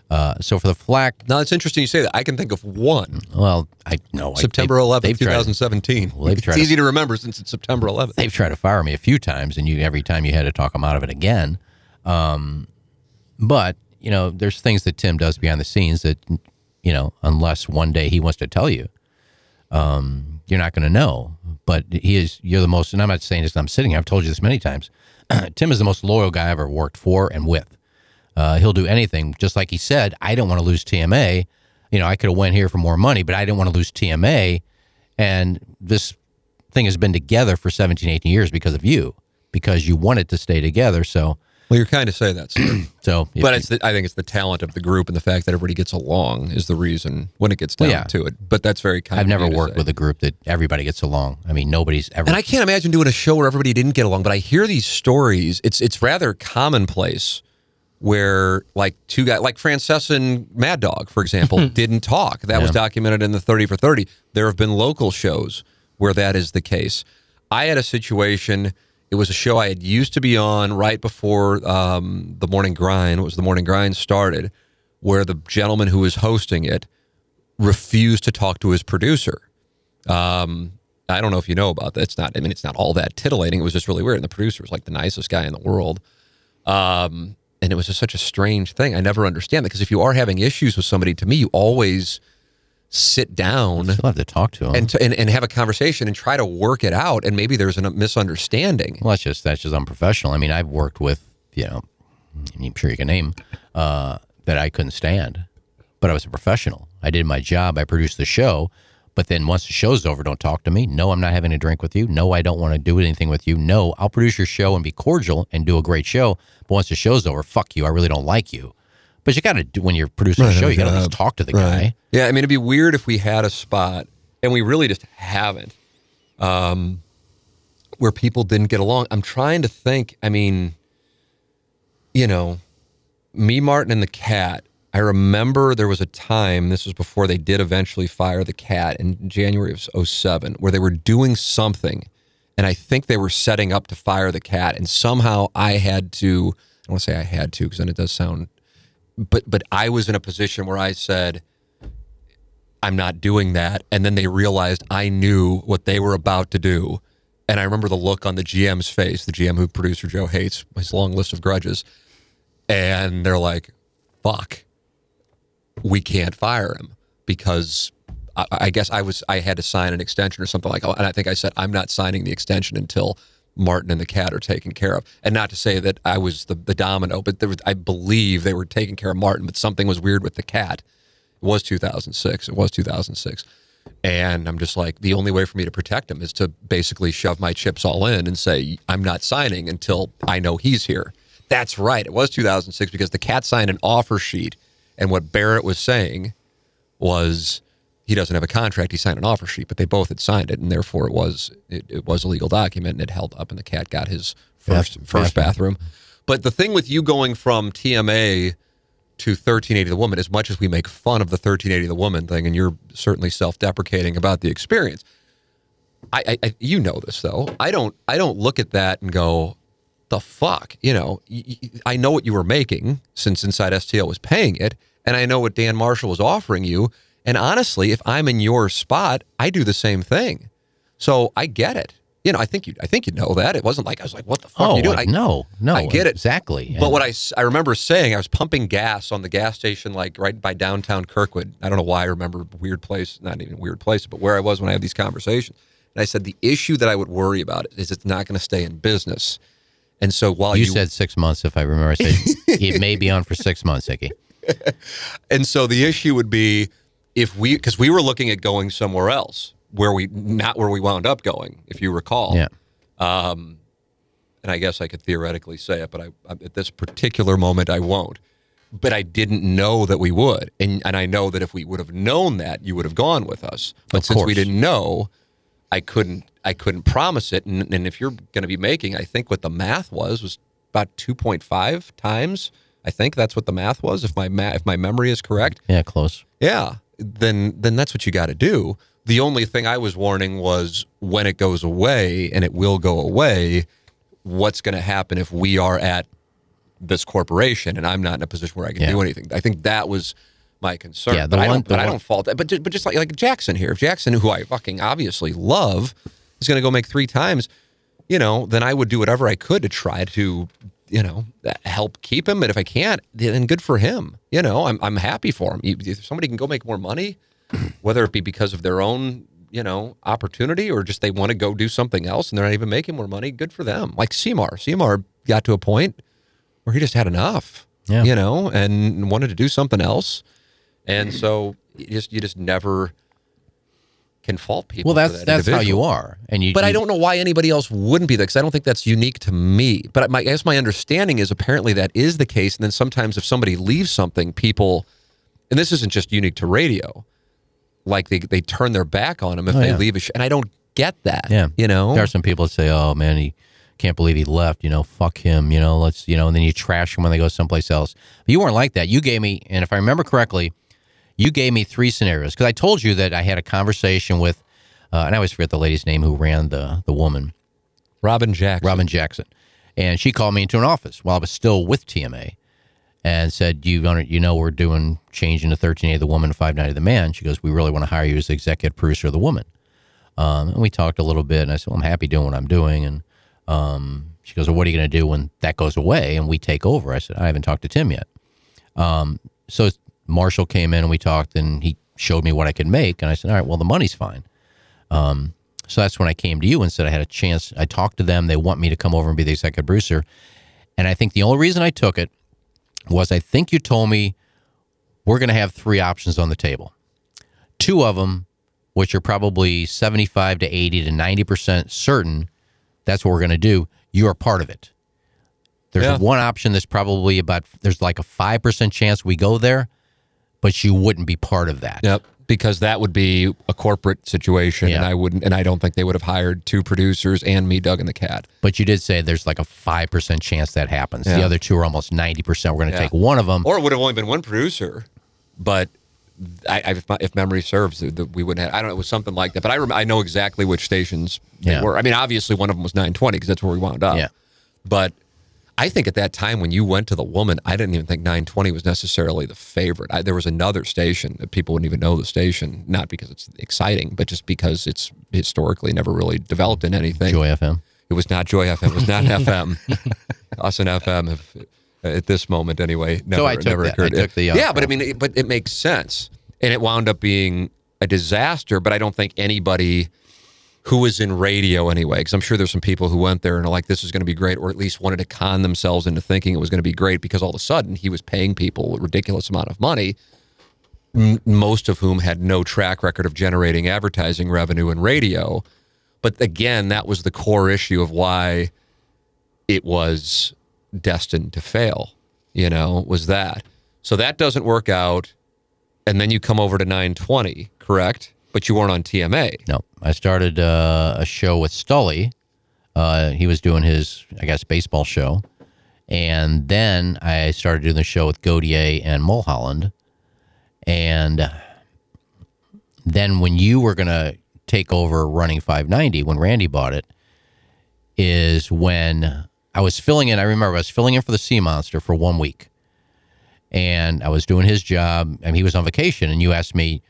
Uh, so for the flack, Now it's interesting you say that. I can think of one. well, I know September 11th, they've tried- 2017. Well, it's to- easy to remember since it's September 11th. they've tried to fire me a few times, and you every time you had to talk them out of it again. Um, but you know, there's things that Tim does behind the scenes that you know, unless one day he wants to tell you, um, you're not going to know. But he is. You're the most, and I'm not saying this, I'm sitting here. I've told you this many times. Tim is the most loyal guy I've ever worked for and with. Uh, he'll do anything. Just like he said, I don't want to lose TMA. You know, I could have went here for more money, but I didn't want to lose TMA. And this thing has been together for 17, 18 years because of you, because you wanted to stay together. So, Well, you're kind of saying that, sir. so, but you- it's the, I think it's the talent of the group and the fact that everybody gets along is the reason when it gets down Well, yeah. to it. But that's very kind I've of never worked with a group that everybody gets along. I mean, nobody's ever. And I can't imagine doing a show where everybody didn't get along, but I hear these stories. It's it's rather commonplace where like two guys like Francesa and Mad Dog, for example, didn't talk. That was documented in the 30 for 30. There have been local shows where that is the case. I had a situation, it was a show I had used to be on right before um, the morning grind, was the morning grind started, where the gentleman who was hosting it refused to talk to his producer. Um, I don't know if you know about that. It's not. I mean, it's not all that titillating. It was just really weird. And the producer was like the nicest guy in the world. Um, and it was just such a strange thing. I never understand that because if you are having issues with somebody, to me, you always sit down You'll have to talk to him. and, and and have a conversation and try to work it out. And maybe there's a misunderstanding. well, that's just that's just unprofessional. I mean, I've worked with you know, I'm sure you can name uh, that I couldn't stand, but I was a professional. I did my job. I produced the show. But then once the show's over, don't talk to me. No, I'm not having a drink with you. No, I don't want to do anything with you. No, I'll produce your show and be cordial and do a great show. But once the show's over, fuck you. I really don't like you. But you got to do when you're producing a show. You got to at least talk to the guy. Yeah, I mean, it'd be weird if we had a spot, and we really just haven't, um, where people didn't get along. I'm trying to think. I mean, you know, me, Martin, and the cat. I remember there was a time, this was before they did eventually fire the cat in January of 07, where they were doing something and I think they were setting up to fire the cat, and somehow I had to. I don't want to say I had to because then it does sound, but but I was in a position where I said, I'm not doing that, and then they realized I knew what they were about to do, and I remember the look on the GM's face, the GM who producer Joe hates, his long list of grudges, and they're like, "Fuck, we can't fire him because." I, I guess I was I had to sign an extension or something like, and I think I said I'm not signing the extension until Martin and the cat are taken care of. And not to say that I was the, the domino, but was, I believe they were taking care of Martin, but something was weird with the cat. It was 2006. It was 2006. And I'm just like, the only way for me to protect him is to basically shove my chips all in and say, I'm not signing until I know he's here. That's right. It was 2006 because the cat signed an offer sheet. And what Barrett was saying was he doesn't have a contract. He signed an offer sheet, but they both had signed it, and therefore it was it, it was a legal document, and it held up, and the cat got his first Bath- first bathroom. But the thing with you going from TMA to 1380 the woman, as much as we make fun of the 1380 the woman thing, and you're certainly self-deprecating about the experience, I, I, I you know this though. I don't I don't look at that and go, the fuck, you know. I know what you were making since Inside STL was paying it, and I know what Dan Marshall was offering you. And honestly, if I'm in your spot, I do the same thing. So I get it. You know, I think you I think you know that. It wasn't like I was like, what the fuck are Oh, you doing? I- no, no. I get it. Exactly. but what I, I remember saying, I was pumping gas on the gas station, like right by downtown Kirkwood. I don't know why I remember a weird place, not even a weird place, but where I was when I had these conversations. And I said, the issue that I would worry about is it's not going to stay in business. And so while you you, said six months, if I remember, I said it may be on for six months, Iggy. and so the issue would be if we, because we were looking at going somewhere else where we, not where we wound up going, if you recall. Yeah. Um, and I guess I could theoretically say it, but I, I at this particular moment I won't. But I didn't know that we would, and and I know that if we would have known that, you would have gone with us. But Of since we didn't know, I couldn't I couldn't promise it. And, and if you're going to be making, I think what the math was was about two point five times. I think that's what the math was. If my ma- if my memory is correct, Yeah, close. yeah, then then that's what you got to do. The only thing I was warning was when it goes away, and it will go away. What's going to happen if we are at this corporation and I'm not in a position where I can Yeah. do anything? I think that was my concern. Yeah, but I don't. But the I don't fault that. But ju- but just like like Jackson here, if Jackson, who I fucking obviously love, is going to go make three times, you know, then I would do whatever I could to try to, you know, help keep him. And if I can't, then good for him. You know, I'm I'm happy for him. If somebody can go make more money, whether it be because of their own, you know, opportunity or just they want to go do something else and they're not even making more money, good for them. Like Seymour, Seymour got to a point where he just had enough. Yeah. You know, and wanted to do something else. And so you just you just never can fault people. Well, that's that that's how you are, and you. But I don't know why anybody else wouldn't be that because I don't think that's unique to me. But my, I guess my understanding is apparently that is the case. And then sometimes if somebody leaves something, people, and this isn't just unique to radio, like they, they turn their back on them if Oh, they yeah. leave a sh- And I don't get that. Yeah. You know? There are some people that say, "Oh man, he can't believe he left." You know, fuck him. You know, let's you know, and then you trash him when they go someplace else. But you weren't like that. You gave me, and if I remember correctly, you gave me three scenarios because I told you that I had a conversation with, uh, and I always forget the lady's name who ran the the woman, Robin Jackson. Robin Jackson, and she called me into an office while I was still with TMA, and said, "You you know we're doing changing the 13A of the woman to 590 of the man." She goes, "We really want to hire you as the executive producer of the woman." Um, and we talked a little bit, and I said, well, I'm happy doing what I'm doing. And um, she goes, Well, what are you going to do when that goes away and we take over? I said, I haven't talked to Tim yet. Um, so Marshall came in and we talked, and he showed me what I could make. And I said, All right, well, the money's fine. Um, so that's when I came to you and said I had a chance. I talked to them. They want me to come over and be the executive producer. And I think the only reason I took it was I think you told me we're going to have three options on the table. Two of them, which are probably 75 to 80 to 90% certain that's what we're going to do, you are part of it. There's Yeah. one option that's probably about, there's like a 5% chance we go there, but you wouldn't be part of that. Yep. Because that would be a corporate situation, and I wouldn't, and I don't think they would have hired two producers and me, Doug, and the cat. But you did say there's like a 5% chance that happens. The other two are almost 90%. We're going to Yeah. take one of them. Or it would have only been one producer, but I, I, if, my, if memory serves, that we wouldn't have. I don't know. It was something like that. But I rem- I know exactly which stations they Yeah. were. I mean, obviously one of them was 920 because that's where we wound up. Yeah. But I think at that time when you went to the woman, I didn't even think 920 was necessarily the favorite. I, there was another station that people wouldn't even know the station, not because it's exciting, but just because it's historically never really developed in anything. Joy FM. It was not Joy FM. It was not FM. Us and FM have, at this moment anyway, never, I took never that. I took the, uh, yeah, but I mean, it, but it makes sense, and it wound up being a disaster. But I don't think anybody who was in radio anyway, because I'm sure there's some people who went there and are like, "This is going to be great," or at least wanted to con themselves into thinking it was going to be great because all of a sudden he was paying people a ridiculous amount of money. m- Most of whom had no track record of generating advertising revenue in radio. But again, that was the core issue of why it was destined to fail, you know, was that. So that doesn't work out. And then you come over to 920, correct? But you weren't on TMA. No, I started uh, a show with Stully. Uh, he was doing his, I guess, baseball show. And then I started doing the show with Gaudier and Mulholland. And then when you were going to take over running 590, when Randy bought it, is when I was filling in. I remember I was filling in for the Sea Monster for one week. And I was doing his job, and he was on vacation. And you asked me,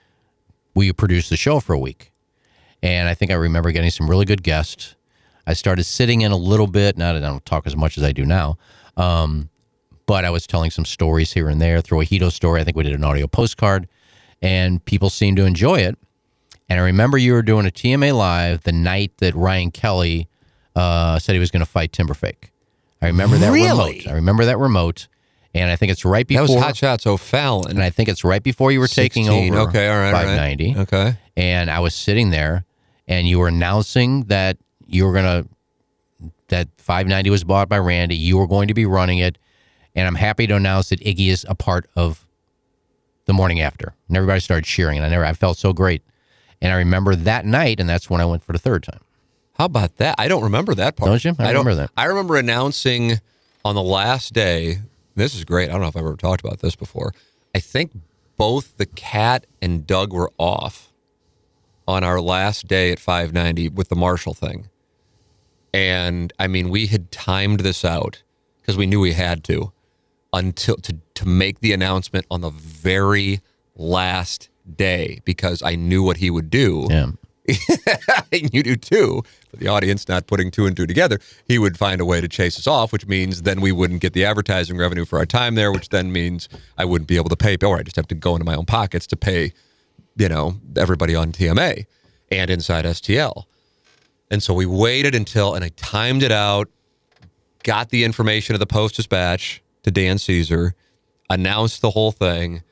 Will you produce the show for a week? And I think I remember getting some really good guests. I started sitting in a little bit. Not that I don't talk as much as I do now. Um, but I was telling some stories here and there through a Hito story. I think we did an audio postcard, and people seemed to enjoy it. And I remember you were doing a TMA live the night that Ryan Kelly uh, said he was going to fight Timberfake. I remember that Really? remote. I remember that remote, and I think it's right before That was Hot Shots O'Fallon. and I think it's right before you were taking over. Okay, all right, all right. 590 Okay. and I was sitting there, and you were announcing that you were gonna that 590 was bought by Randy. You were going to be running it, and I'm happy to announce that Iggy is a part of the morning after. And everybody started cheering, and I never I felt so great. And I remember that night, and that's when I went for the third time. How about that? I don't remember that part. Don't you? I don't- remember that. I remember announcing on the last day. This is great. I don't know if I've ever talked about this before. I think both the cat and Doug were off on our last day at 590 with the Marshall thing. And I mean, we had timed this out because we knew we had to until to to make the announcement on the very last day because I knew what he would do Yeah, you do too, but the audience not putting two and two together, he would find a way to chase us off, which means then we wouldn't get the advertising revenue for our time there, which then means I wouldn't be able to pay, or I just have to go into my own pockets to pay, you know, everybody on TMA and inside STL. And so we waited until, and I timed it out, got the information of the Post Dispatch to Dan Caesar, announced the whole thing,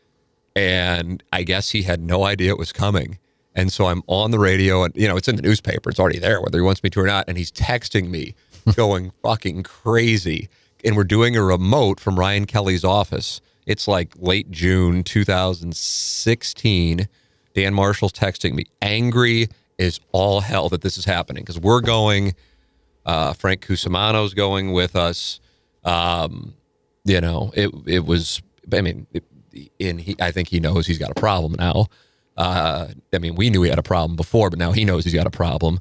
and I guess he had no idea it was coming. And so I'm on the radio, and you know it's in the newspaper; it's already there, whether he wants me to or not. And he's texting me, going fucking crazy. And we're doing a remote from Ryan Kelly's office. It's like late June 2016. Dan Marshall's texting me, angry is all hell that this is happening because we're going. Uh, Frank Cusimano's going with us. Um, you know, it it was. I mean, it, and he, I think he knows he's got a problem now. Uh, I mean, we knew he had a problem before, but now he knows he's got a problem,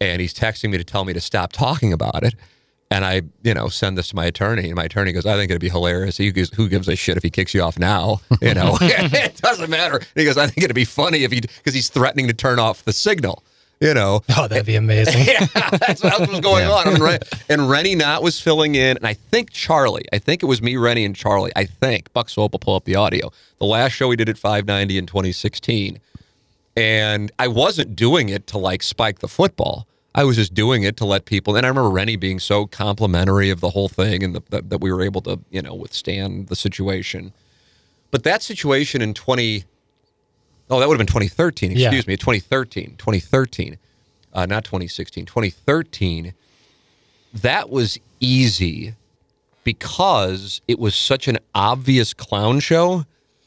and he's texting me to tell me to stop talking about it. And I, you know, send this to my attorney, and my attorney goes, "I think it'd be hilarious. He goes, Who gives a shit if he kicks you off now? You know, it doesn't matter." And he goes, "I think it'd be funny if he, because he's threatening to turn off the signal." You know, Oh, that'd be amazing. yeah, that's what else was going on. And, Ren, and Rene Knott was filling in, and I think Charlie. I think it was me, Rene, and Charlie. I think Buck Swope will pull up the audio. The last show we did at 590 in 2016, and I wasn't doing it to like spike the football. I was just doing it to let people. And I remember Rene being so complimentary of the whole thing, and the, that, that we were able to, you know, withstand the situation. But that situation in 20, oh, that would have been 2013. Yeah. Excuse me, 2013. 2013 uh, not 2016, 2013, that was easy because it was such an obvious clown show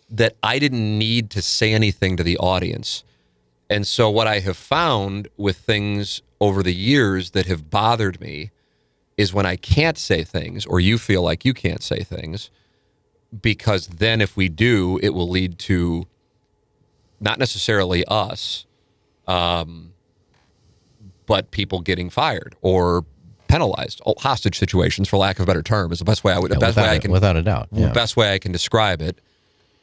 that I didn't need to say anything to the audience. And so, what I have found with things over the years that have bothered me is when I can't say things or you feel like you can't say things, because then if we do, it will lead to not necessarily us, um, but people getting fired or penalized, Oh, hostage situations, for lack of a better term, is the best way I would, the Yeah, best way I can, without a doubt. the Yeah. best way I can describe it.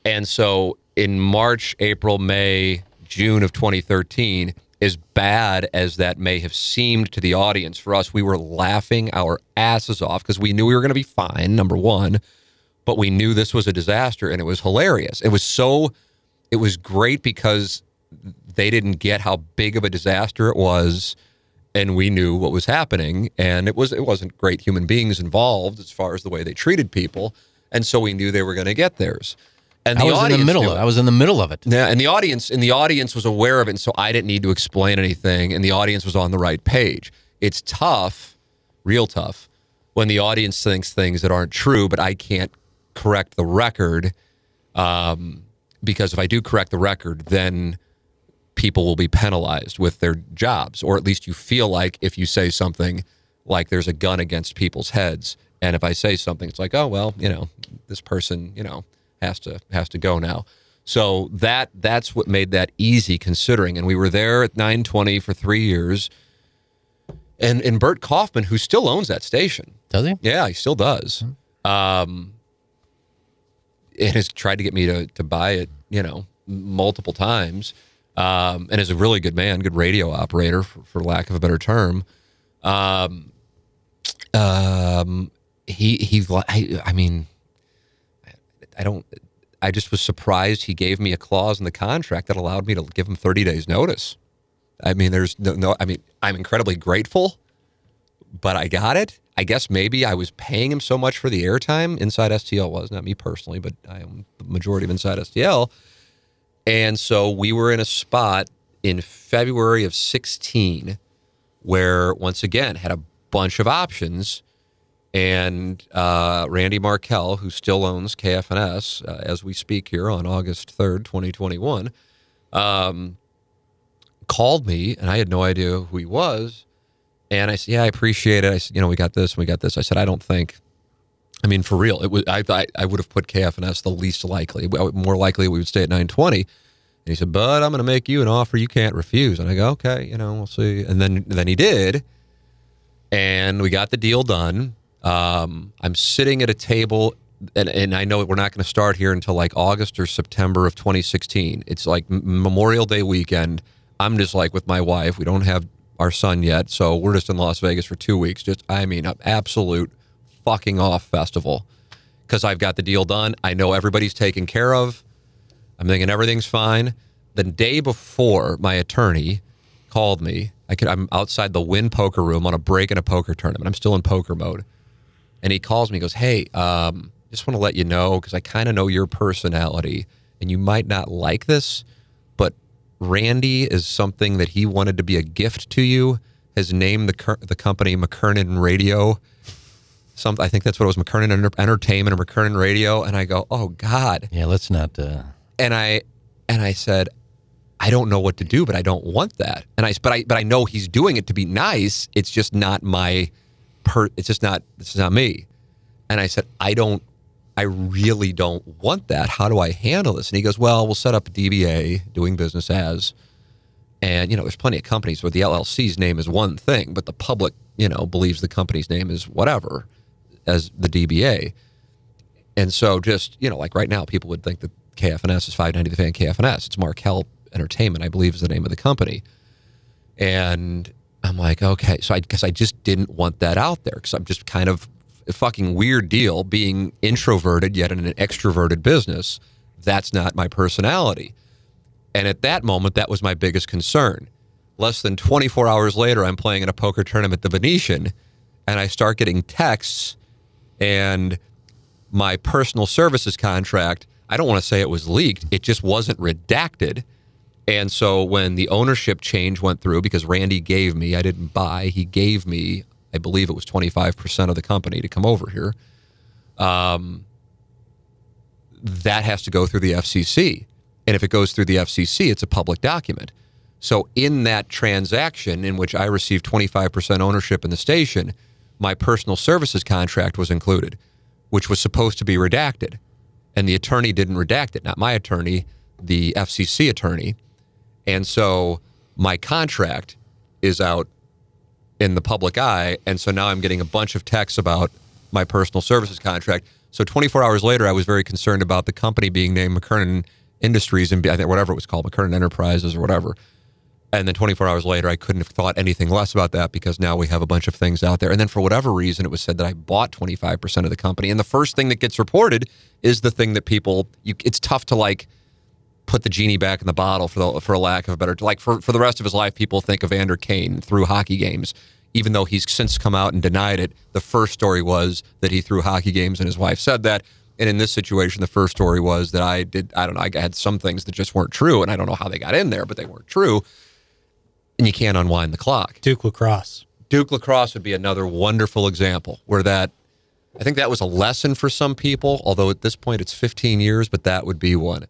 And so in March, April, May, June of 2013, as bad as that may have seemed to the audience, for us, we were laughing our asses off because we knew we were going to be fine, number one, but we knew this was a disaster and it was hilarious. It was so, it was great because they didn't get how big of a disaster it was and we knew what was happening and it was it wasn't great human beings involved as far as the way they treated people and so we knew they were going to get theirs and the I was in the middle. Of, it. I was in the middle of it. Yeah, and the audience and the audience was aware of it, and so I didn't need to explain anything, and the audience was on the right page. It's tough, real tough, when the audience thinks things that aren't true, but I can't correct the record, um, because if I do correct the record, then people will be penalized with their jobs, or at least you feel like if you say something like there's a gun against people's heads, and if I say something, it's like, oh well, you know, this person, you know, has to has to go now. So that that's what made that easy considering. And we were there at 920 for three years. And and Bert Kaufman, who still owns that station, Does he? yeah, he still does. Um, and has tried to get me to to buy it, you know, multiple times. Um, and is a really good man, good radio operator, for, for lack of a better term. Um, um, he he, I, I mean, I don't. I just was surprised he gave me a clause in the contract that allowed me to give him 30 days notice. I mean, there's no, no I mean, I'm incredibly grateful, but I got it. I guess maybe I was paying him so much for the airtime. Inside STL was not me personally, but I am the majority of Inside STL. And so we were in a spot in February of 16 where, once again, had a bunch of options. And uh, Randy Markel, who still owns KFNS uh, as we speak here on August 3rd, 2021, um, called me, and I had no idea who he was. And I said, "Yeah, I appreciate it." I said, "You know, we got this, and we got this." I said, "I don't think." I mean, for real, it was. I I, I would have put KFNS the least likely. More likely, we would stay at 920. And he said, "But I'm going to make you an offer you can't refuse." And I go, "Okay, you know, we'll see." And then then he did, and we got the deal done. Um, I'm sitting at a table, and, and I know we're not going to start here until like August or September of 2016. It's like Memorial Day weekend. I'm just like with my wife. We don't have our son yet, so we're just in Las Vegas for two weeks. Just, I mean, an absolute fucking off festival because I've got the deal done. I know everybody's taken care of. I'm thinking everything's fine. The day before, my attorney called me. I could, I'm outside the Wynn Poker Room on a break in a poker tournament. I'm still in poker mode, and he calls me. He goes, "Hey, um, just want to let you know because I kind of know your personality, and you might not like this, Randy is something that he wanted to be a gift to you. Has named the cur- the company McKernan Radio." Some, I think that's what it was, McKernan Enter- Entertainment or McKernan Radio, and I go, "Oh God!" Yeah, let's not. Uh, and I and I said, I don't know what to do, but I don't want that. And I but I but I know he's doing it to be nice. It's just not my per. It's just not. This is not me. And I said, I don't. I really don't want that. How do I handle this? And he goes, Well, we'll set up a DBA, doing business as. And you know, there's plenty of companies where the LLC's name is one thing, but the public, you know, believes the company's name is whatever, as the DBA. And so, just you know, like right now, people would think that KFNS is 590 The Fan KFNS. It's Markel Entertainment, I believe, is the name of the company. And I'm like, okay, so I guess I just didn't want that out there because I'm just kind of fucking weird deal being introverted yet in an extroverted business. That's not my personality. And at that moment, that was my biggest concern. Less than 24 hours later, I'm playing in a poker tournament the Venetian, and I start getting texts and my personal services contract, I don't want to say it was leaked, it just wasn't redacted. And so when the ownership change went through, because Randy gave me, I didn't buy, he gave me, I believe it was 25% of the company to come over here. Um, that has to go through the FCC. And if it goes through the FCC, it's a public document. So in that transaction in which I received 25% ownership in the station, my personal services contract was included, which was supposed to be redacted. And the attorney didn't redact it, not my attorney, the FCC attorney, and so my contract is out in the public eye, and so now I'm getting a bunch of texts about my personal services contract. So 24 hours later, I was very concerned about the company being named McKernan Industries and I think whatever it was called, McKernan Enterprises or whatever. And then 24 hours later, I couldn't have thought anything less about that because now we have a bunch of things out there. And then for whatever reason, it was said that I bought 25% of the company. And the first thing that gets reported is the thing that people, you, it's tough to like put the genie back in the bottle for the, for a lack of a better, like for, for the rest of his life, people think of Evander Kane through hockey games. Even though he's since come out and denied it, the first story was that he threw hockey games and his wife said that. And in this situation, the first story was that I did, I don't know, I had some things that just weren't true. And I don't know how they got in there, but they weren't true and you can't unwind the clock. Duke lacrosse. Duke lacrosse would be another wonderful example where that I think that was a lesson for some people, although at this point it's 15 years, but that would be one.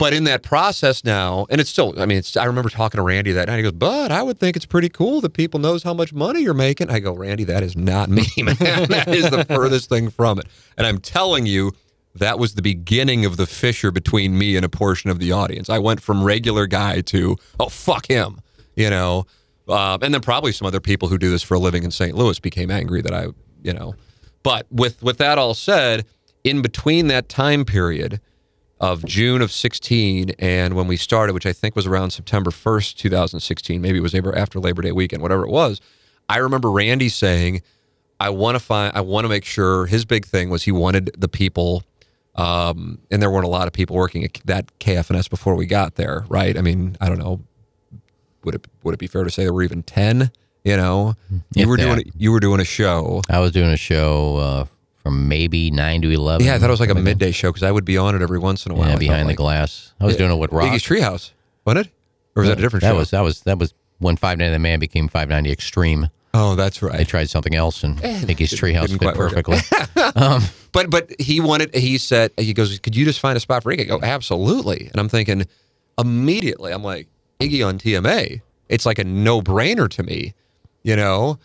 But in that process now, and it's still, I mean, I remember talking to Randy that night. He goes, but I would think it's pretty cool that people knows how much money you're making. I go, Randy, that is not me, man. that is the furthest thing from it. And I'm telling you, that was the beginning of the fissure between me and a portion of the audience. I went from regular guy to, oh, fuck him you know. Uh, and then probably some other people who do this for a living in St. Louis became angry that I, you know. But with with that all said, in between that time period of June of 16 and when we started, which I think was around September 1st, 2016, maybe it was after Labor Day weekend, whatever it was. I remember Randy saying, "I want to find, I want to make sure." His big thing was he wanted the people um, and there weren't a lot of people working at that KFNS before we got there, right? I mean, I don't know, would it would it be fair to say there were even ten? You know, you were that. doing you were doing a show. I was doing a show uh, from maybe nine to eleven. Yeah, I thought it was like a midday show because I would be on it every once in a while. Yeah, behind the like. glass. I was doing it with Rock. Iggy's Treehouse, wasn't it? Or was that a different that show? was that was that was when Five Ninety the Man became Five Ninety Extreme. oh, that's right. They tried something else, and Iggy's Treehouse fit quite work out. perfectly. But but he wanted. He said he goes. Could you just find a spot for Iggy? I go absolutely. And I'm thinking immediately. I'm like Iggy on TMA. It's like a no brainer to me. You know.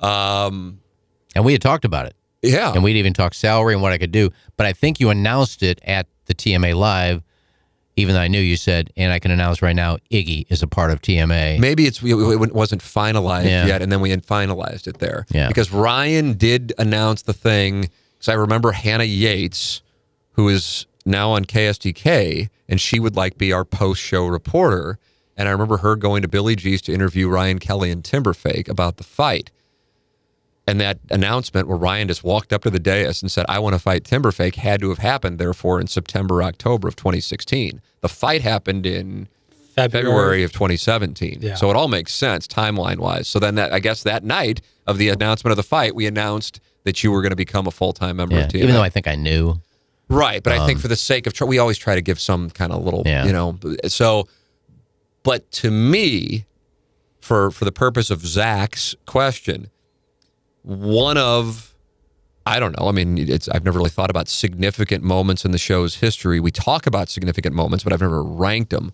Um. and we had talked about it, Yeah. and we'd even talk salary and what I could do. But I think you announced it at the TMA live, even though I knew you said, and I can announce right now, Iggy is a part of TMA. Maybe it's it wasn't finalized Yeah. yet, and then we had finalized it there. Yeah. Because Ryan did announce the thing. Because I remember Hannah Yates, who is now on KSDK, and she would like be our post-show reporter. And I remember her going to Billy G's to interview Ryan Kelly and Timberfake about the fight. And that announcement where Ryan just walked up to the dais and said, I want to fight Timberfake had to have happened, therefore, in September, October of 2016. The fight happened in February of 2017. Yeah. So it all makes sense timeline wise. So then that I guess that night of the announcement of the fight, we announced that you were going to become a full time member Yeah, of TMA. even though I think I knew. right, but I think um, for the sake of tr- we always try to give some kind of little, Yeah. you know. So, but to me, for for the purpose of Zach's question, one of I don't know. I mean, it's I've never really thought about significant moments in the show's history. We talk about significant moments, but I've never ranked them.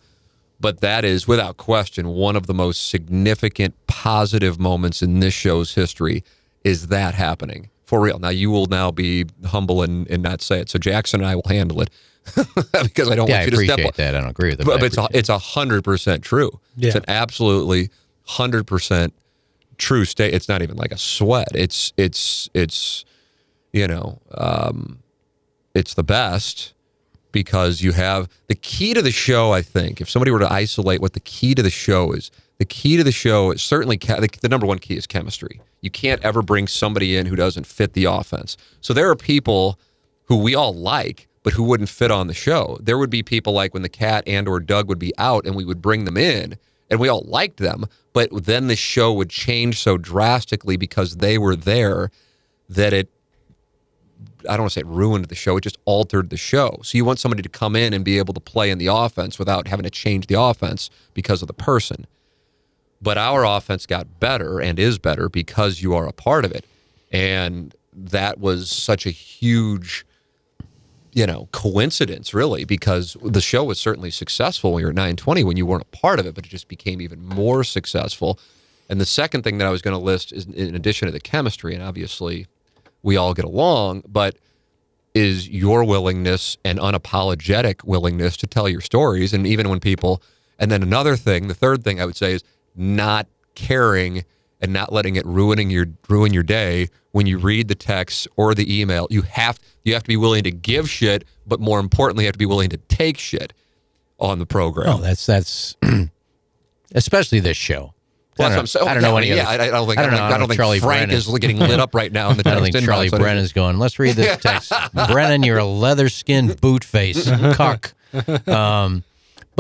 But that is without question one of the most significant positive moments in this show's history is that happening. For real. Now you will now be humble and, and not say it. So Jackson and I will handle it because I don't Yeah, I want you to step appreciate on that. I don't agree with it. but, but I it's a, it's a hundred percent true. It's an absolutely hundred percent true state. It's not even like a sweat. It's it's it's you know um, it's the best because you have the key to the show. I think if somebody were to isolate what the key to the show is, the key to the show is certainly the, the number one key is chemistry. You can't ever bring somebody in who doesn't fit the offense. So there are people who we all like, but who wouldn't fit on the show. There would be people like when the cat and or Doug would be out, and we would bring them in, and we all liked them, but then the show would change so drastically because they were there that it I don't want to say it ruined the show, it just altered the show. So you want somebody to come in and be able to play in the offense without having to change the offense because of the person. But our offense got better and is better because you are a part of it. And that was such a huge you know, coincidence really because the show was certainly successful when you were at 920 when you weren't a part of it, but it just became even more successful. And the second thing that I was going to list is in addition to the chemistry, and obviously we all get along, but is your willingness and unapologetic willingness to tell your stories. And even when people, and then another thing, the third thing I would say is not caring and not letting it ruining your ruin your day when you read the text or the email. You have you have to be willing to give shit, but more importantly, you have to be willing to take shit on the program. Oh, that's that's especially this show. Well, I don't, that's what I'm saying. know, I don't know any yeah, other- I, I don't think I don't know. I don't think Charlie Frank Brennan- is getting lit up right now in the I don't think. Charlie Brennan's going. Let's read this text. Brennan, you're a leather skinned boot face cuck. Um,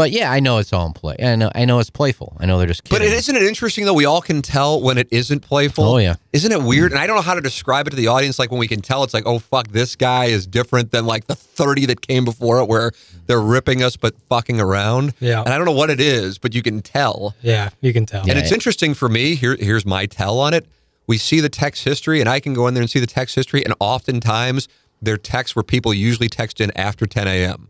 but yeah, I know it's all in play. I know. I know it's playful. I know they're just But kidding. it isn't it interesting though? We all can tell when it isn't playful. Oh, yeah. isn't it weird? Mm. And I don't know how to describe it to the audience. Like when we can tell, it's like, oh fuck, this guy is different than like the thirty that came before it, where they're ripping us but fucking around. Yeah. and I don't know what it is, but you can tell. Yeah, you can tell. And it's interesting for me. Here, here's my tell on it. We see the text history, and I can go in there and see the text history, and oftentimes they're texts where people usually text in after 10 a.m.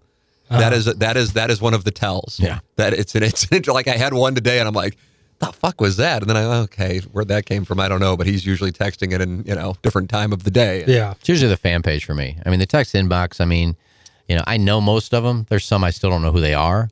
That is that is that is one of the tells. Yeah. that it's an it's like I had one today, and I'm like, the fuck was that? And then I okay, where that came from, I don't know, but he's usually texting it in you know different time of the day. Yeah. It's usually the fan page for me. I mean, the text inbox. I mean, you know, I know most of them. There's some I still don't know who they are.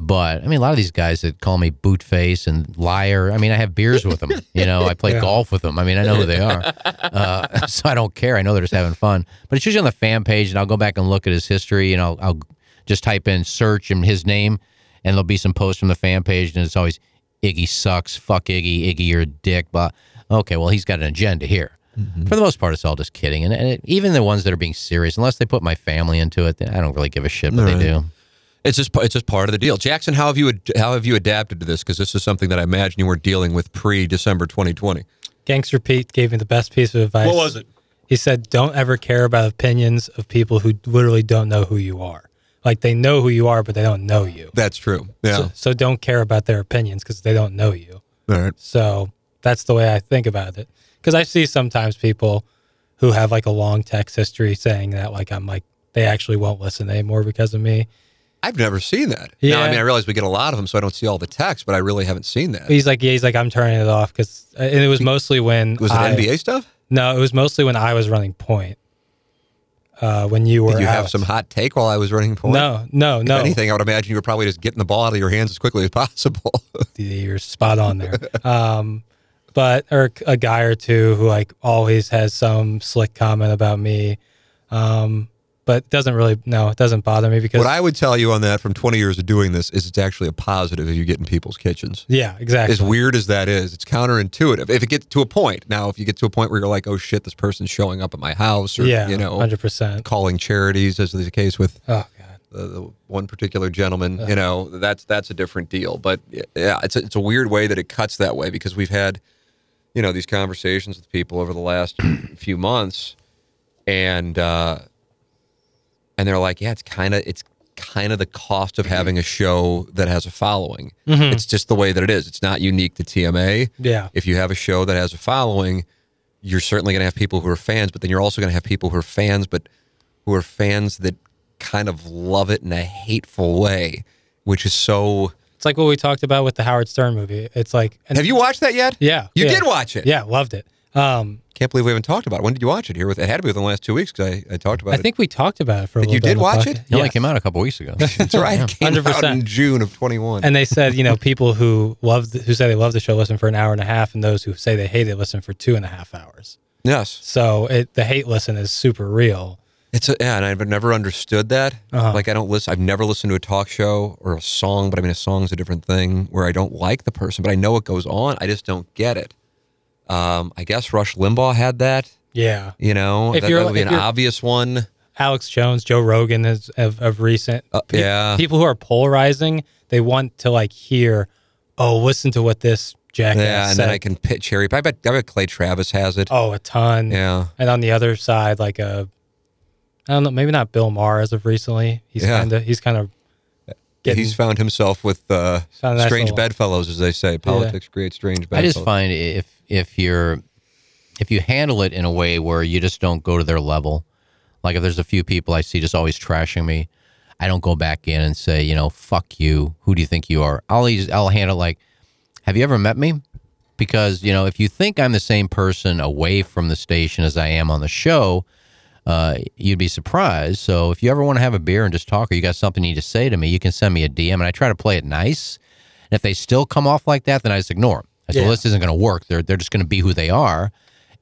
But I mean, a lot of these guys that call me boot face and liar. I mean, I have beers with them. You know, I play Yeah. golf with them. I mean, I know who they are, uh, so I don't care. I know they're just having fun. But it's usually on the fan page, and I'll go back and look at his history, and I'll, I'll just type in search and his name, and there'll be some posts from the fan page, and it's always Iggy sucks, fuck Iggy, Iggy, you're a dick. But okay, well, he's got an agenda here. Mm-hmm. For the most part, it's all just kidding, and, and it, even the ones that are being serious, unless they put my family into it, then I don't really give a shit. But they do. It's just it's just part of the deal. Jackson, how have you how have you adapted to this? Because this is something that I imagine you were dealing with pre December 2020. Gangster Pete gave me the best piece of advice. What was it? He said, "Don't ever care about opinions of people who literally don't know who you are. Like they know who you are, but they don't know you. That's true. Yeah. So, so don't care about their opinions because they don't know you. All right. So that's the way I think about it. Because I see sometimes people who have like a long text history saying that like I'm like they actually won't listen anymore because of me. I've never seen that. Yeah. I mean, I realize we get a lot of them, so I don't see all the text, but I really haven't seen that. He's like, yeah, he's like, I'm turning it off because, uh, and it was mostly when Was it I- NBA stuff? No, it was mostly when I was running point. Uh, when you were Did you have some hot take while I was running point? No, no, If no. anything, I would imagine you were probably just getting the ball out of your hands as quickly as possible. You're spot on there. um, but or a guy or two who like always has some slick comment about me, um, but doesn't really. No, it doesn't bother me because what I would tell you on that from 20 years of doing this is it's actually a positive if you get in people's kitchens. yeah, exactly. As weird as that is, it's counterintuitive. If it gets to a point, now if you get to a point where you're like, oh shit, this person's showing up at my house, or yeah, you know, hundred percent. calling charities, as is the case with Oh god. the, the one particular gentleman, you know, that's that's a different deal. But yeah, it's a, it's a weird way that it cuts that way because we've had, you know, these conversations with people over the last few months, and uh, and they're like, yeah, it's kind of it's kind of the cost of having a show that has a following. Mm-hmm. It's just the way that it is. It's not unique to TMA. Yeah. If you have a show that has a following, you're certainly going to have people who are fans, but then you're also going to have people who are fans, but who are fans that kind of love it in a hateful way, which is so. It's like what we talked about with the Howard Stern movie. It's like, and- Have you watched that yet? Yeah, You yeah. did watch it. Yeah, loved it. Um, Can't believe we haven't talked about it. When did you watch it? Here, with it had to be within the last two weeks because I, I talked about I it. I think we talked about it for a That little you did watch podcast. it? It only Yes. came out a couple weeks ago. That's right. It came out 100%. in June of 21. And they said, you know, people who love who say they love the show listen for an hour and a half, and those who say they hate it listen for two and a half hours. yes, So it the hate listen is super real. it's a, yeah, and I've never understood that. Uh-huh. Like I don't listen. I've never listened to a talk show or a song, but I mean a song's a different thing. Where I don't like the person, but I know what goes on. I just don't get it. Um, I guess Rush Limbaugh had that. Yeah. You know, If that, you're- that would be an obvious one. Alex Jones, Joe Rogan is of, of recent. Uh, Pe- yeah. People who are polarizing, they want to like hear, oh, listen to what this jackass Yeah, and said. then I can pit cherry. I bet, I bet Clay Travis has it. oh, a ton. Yeah, And on the other side, like a, I don't know, maybe not Bill Maher as of recently. He's Yeah. kind of he's kind of getting. he's found himself with uh, found a nice strange bedfellows, as they say. Politics create strange I just bedfellows. find if if you're if you handle it in a way where you just don't go to their level, like if there's a few people I see just always trashing me, I don't go back in and say, you know, fuck you. Who do you think you are? I'll I'll handle like, have you ever met me? Because you know, if you think I'm the same person away from the station as I am on the show, uh, you'd be surprised. So if you ever want to have a beer and just talk, or you got something you need to say to me, you can send me a DM, and I try to play it nice. And if they still come off like that, then I just ignore them. I say, Yeah. well, this isn't going to work. They're they're just going to be who they are.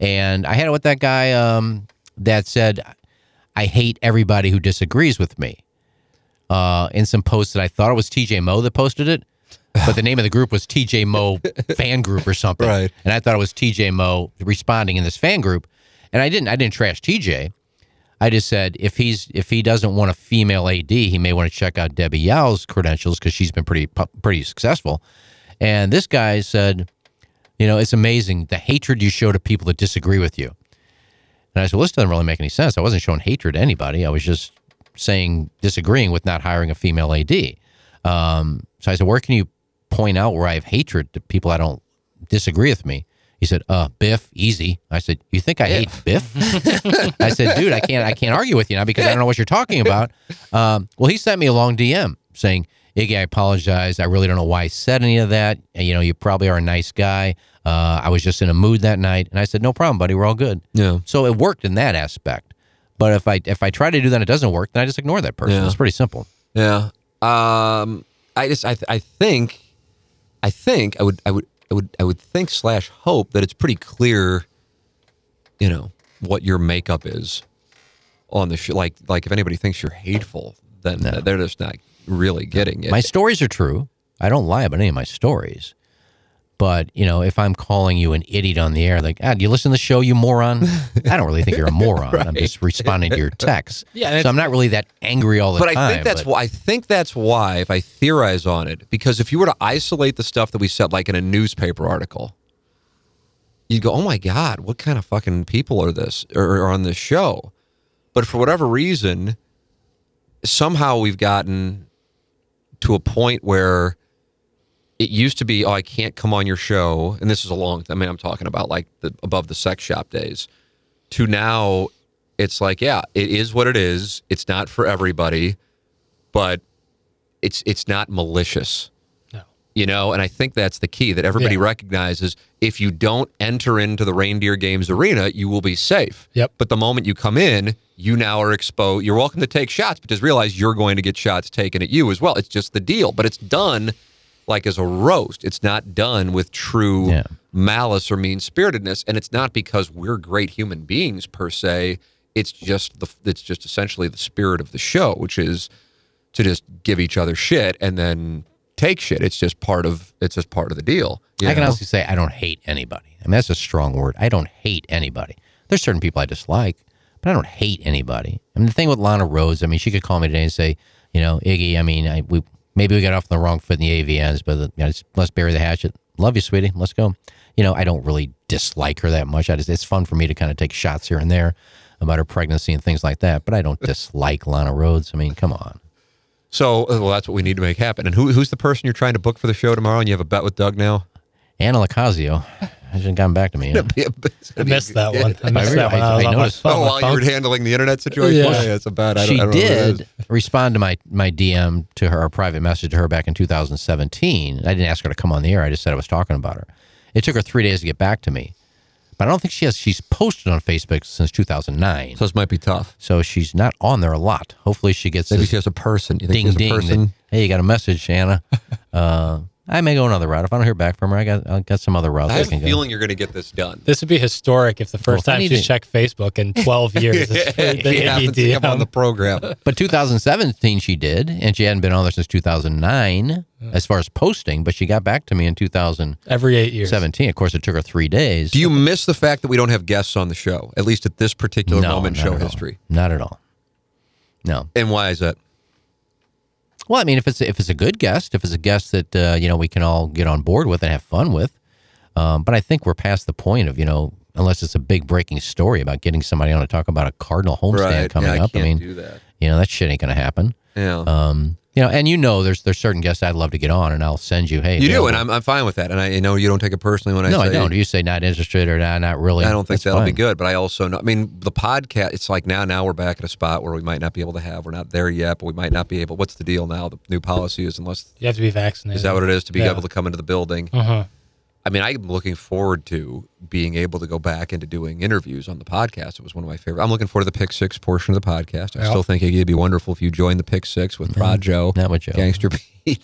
And I had it with that guy um, that said, "I hate everybody who disagrees with me." Uh, in some posts that I thought it was TJ Moe that posted it, but the name of the group was TJ Moe fan group or something. Right. And I thought it was TJ Moe responding in this fan group, and I didn't. I didn't trash TJ. I just said if he's if he doesn't want a female AD, he may want to check out Debbie Yow's credentials because she's been pretty pretty successful. And this guy said, you know, it's amazing the hatred you show to people that disagree with you. And I said, well, this doesn't really make any sense. I wasn't showing hatred to anybody. I was just saying disagreeing with not hiring a female AD. Um, so I said, where can you point out where I have hatred to people that don't disagree with me? He said, "Uh, Biff, easy." I said, "You think I hate Biff?" I said, "Dude, I can't, I can't argue with you now because I don't know what you're talking about." Um, well, he sent me a long DM saying, "Iggy, I apologize. I really don't know why I said any of that. And, you know, you probably are a nice guy. Uh, I was just in a mood that night." And I said, "No problem, buddy. We're all good." Yeah. So it worked in that aspect. But if I if I try to do that, and it doesn't work. Then I just ignore that person. Yeah. It's pretty simple. Yeah. Um, I just I, I think I think I would I would I would I would think slash hope that it's pretty clear, you know, what your makeup is on the show. Like like if anybody thinks you're hateful, then they're just not really getting it. My stories are true. I don't lie about any of my stories. But, you know, if I'm calling you an idiot on the air, like, ah, do you listen to the show, you moron? I don't really think you're a moron. I'm just responding to your text. Yeah, So I'm not really that angry all the but time. I think that's but- why I think that's why if I theorize on it, because if you were to isolate the stuff that we said, like in a newspaper article, you'd go, "Oh my God, what kind of fucking people are this or are on this show?" But for whatever reason, somehow we've gotten to a point where it used to be, "Oh, I can't come on your show," and this is a long. I mean, I'm talking about like the above the sex shop days. To now, it's like, yeah, it is what it is. It's not for everybody, but it's it's not malicious. No. You know, and I think that's the key that everybody Yeah. recognizes. If you don't enter into the Reindeer Games arena, you will be safe. Yep. But the moment you come in, you now are exposed. You're welcome to take shots, but just realize you're going to get shots taken at you as well. It's just the deal. But it's done like as a roast. It's not done with true Yeah. malice or mean spiritedness, and it's not because we're great human beings per se. It's just the it's just essentially the spirit of the show, which is to just give each other shit and then take shit. It's just part of it's just part of the deal. I can know? honestly say I don't hate anybody. I mean, that's a strong word. I don't hate anybody. There's certain people I dislike, but I don't hate anybody. I mean, the thing with Lana Rhoades, I mean, she could call me today and say, you know, Iggy, I mean, I, we maybe we got off on the wrong foot in the AVNs, but you know, let's bury the hatchet. Love you, sweetie. Let's go. You know, I don't really dislike her that much. I just it's fun for me to kind of take shots here and there about her pregnancy and things like that, but I don't dislike Lana Rhoades. I mean, come on. So, uh, well, that's what we need to make happen. And who, who's the person you're trying to book for the show tomorrow? And you have a bet with Doug now. Anna Lacazio hasn't gotten back to me. yet. I missed that one. I missed I that one. I- I was I on my noticed. phone. Oh, while you were handling the internet situation. Yeah. it's a bad. I don't, she I don't know what it did is. respond to my my DM to her, a private message to her back in 2017. I didn't ask her to come on the air. I just said I was talking about her. It took her three days to get back to me, but I don't think she has. She's posted on Facebook since 2009, So this might be tough. so she's not on there a lot. Hopefully, she gets Maybe this she has a person. You think ding she has a ding. person? That, hey, you got a message, Anna. uh, I may go another route. If I don't hear back from her, I got I got some other routes I I, have a can go. feeling you're going to get this done. This would be historic if the first Well, time need she's to- checked Facebook in 12 years. is the he happens to come on the program. But 2017 she did, and she hadn't been on there since 2009 as far as posting. But she got back to me in 2000 Every eight years. 17. Of course, it took her three days. Do you miss the fact that we don't have guests on the show, at least at this particular no, moment in show at all. history? Not at all. No. And why is that? Well, I mean, if it's if it's a good guest, if it's a guest that uh, you know we can all get on board with and have fun with, um, but I think we're past the point of you know unless it's a big breaking story about getting somebody on to talk about a Cardinal homestand coming yeah, I up. can't I mean, do that. you know that shit ain't gonna happen. Yeah. Um, you know, and you know, there's there's certain guests I'd love to get on, and I'll send you. Hey, you do, and I'm, I'm fine with that. And I know you don't take it personally when I say no, say I don't. You say not interested or not, not really. I don't think That's that'll be good, but I also know. I mean, the podcast. It's like now, now we're back at a spot where we might not be able to have. We're not there yet, but we might not be able. What's the deal now? The new policy is unless You have to be vaccinated. is that what it is to be Yeah. able to come into the building. Uh-huh. I mean, I'm looking forward to being able to go back into doing interviews on the podcast. It was one of my favorite. I'm looking forward to the Pick Six portion of the podcast. I Yep. still think it'd be wonderful if you joined the Pick Six with mm-hmm. Prod Joe, Not with Joe. Gangster Pete,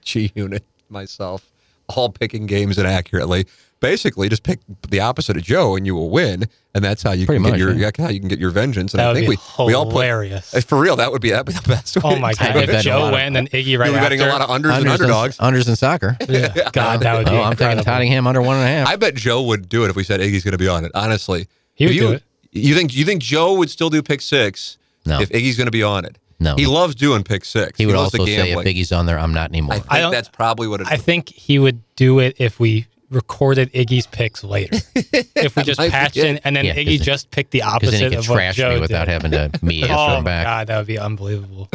G Unit, myself, all picking games inaccurately. Basically, just pick the opposite of Joe, and you will win. And that's how you Pretty can get your yeah. yeah, how you can get your vengeance. And That I would think be we we all put hilarious. Uh, for real. That would be that would be the best. way Oh my do god! I'd it. If a Joe lot of- went and Iggy right You'll be betting after. a lot of unders, and Unders underdogs. unders in soccer. Yeah. God, that would be Oh, I'm taking Tottenham under one and a half. I bet Joe would do it if we said Iggy's going to be on it. Honestly, He would you, do it. You think you think Joe would still do pick six No. if Iggy's going to be on it? No. he loves doing pick six. he would also say if gambling. Biggie's on there, I'm not anymore. I think I don't- that's probably what it is. I think he would do it if we recorded Iggy's picks later. if we just patched in and then Yeah, 'cause Iggy then- just picked the opposite then he could of what trash Joe me without did. having to me answer Oh him my back. god, that would be unbelievable.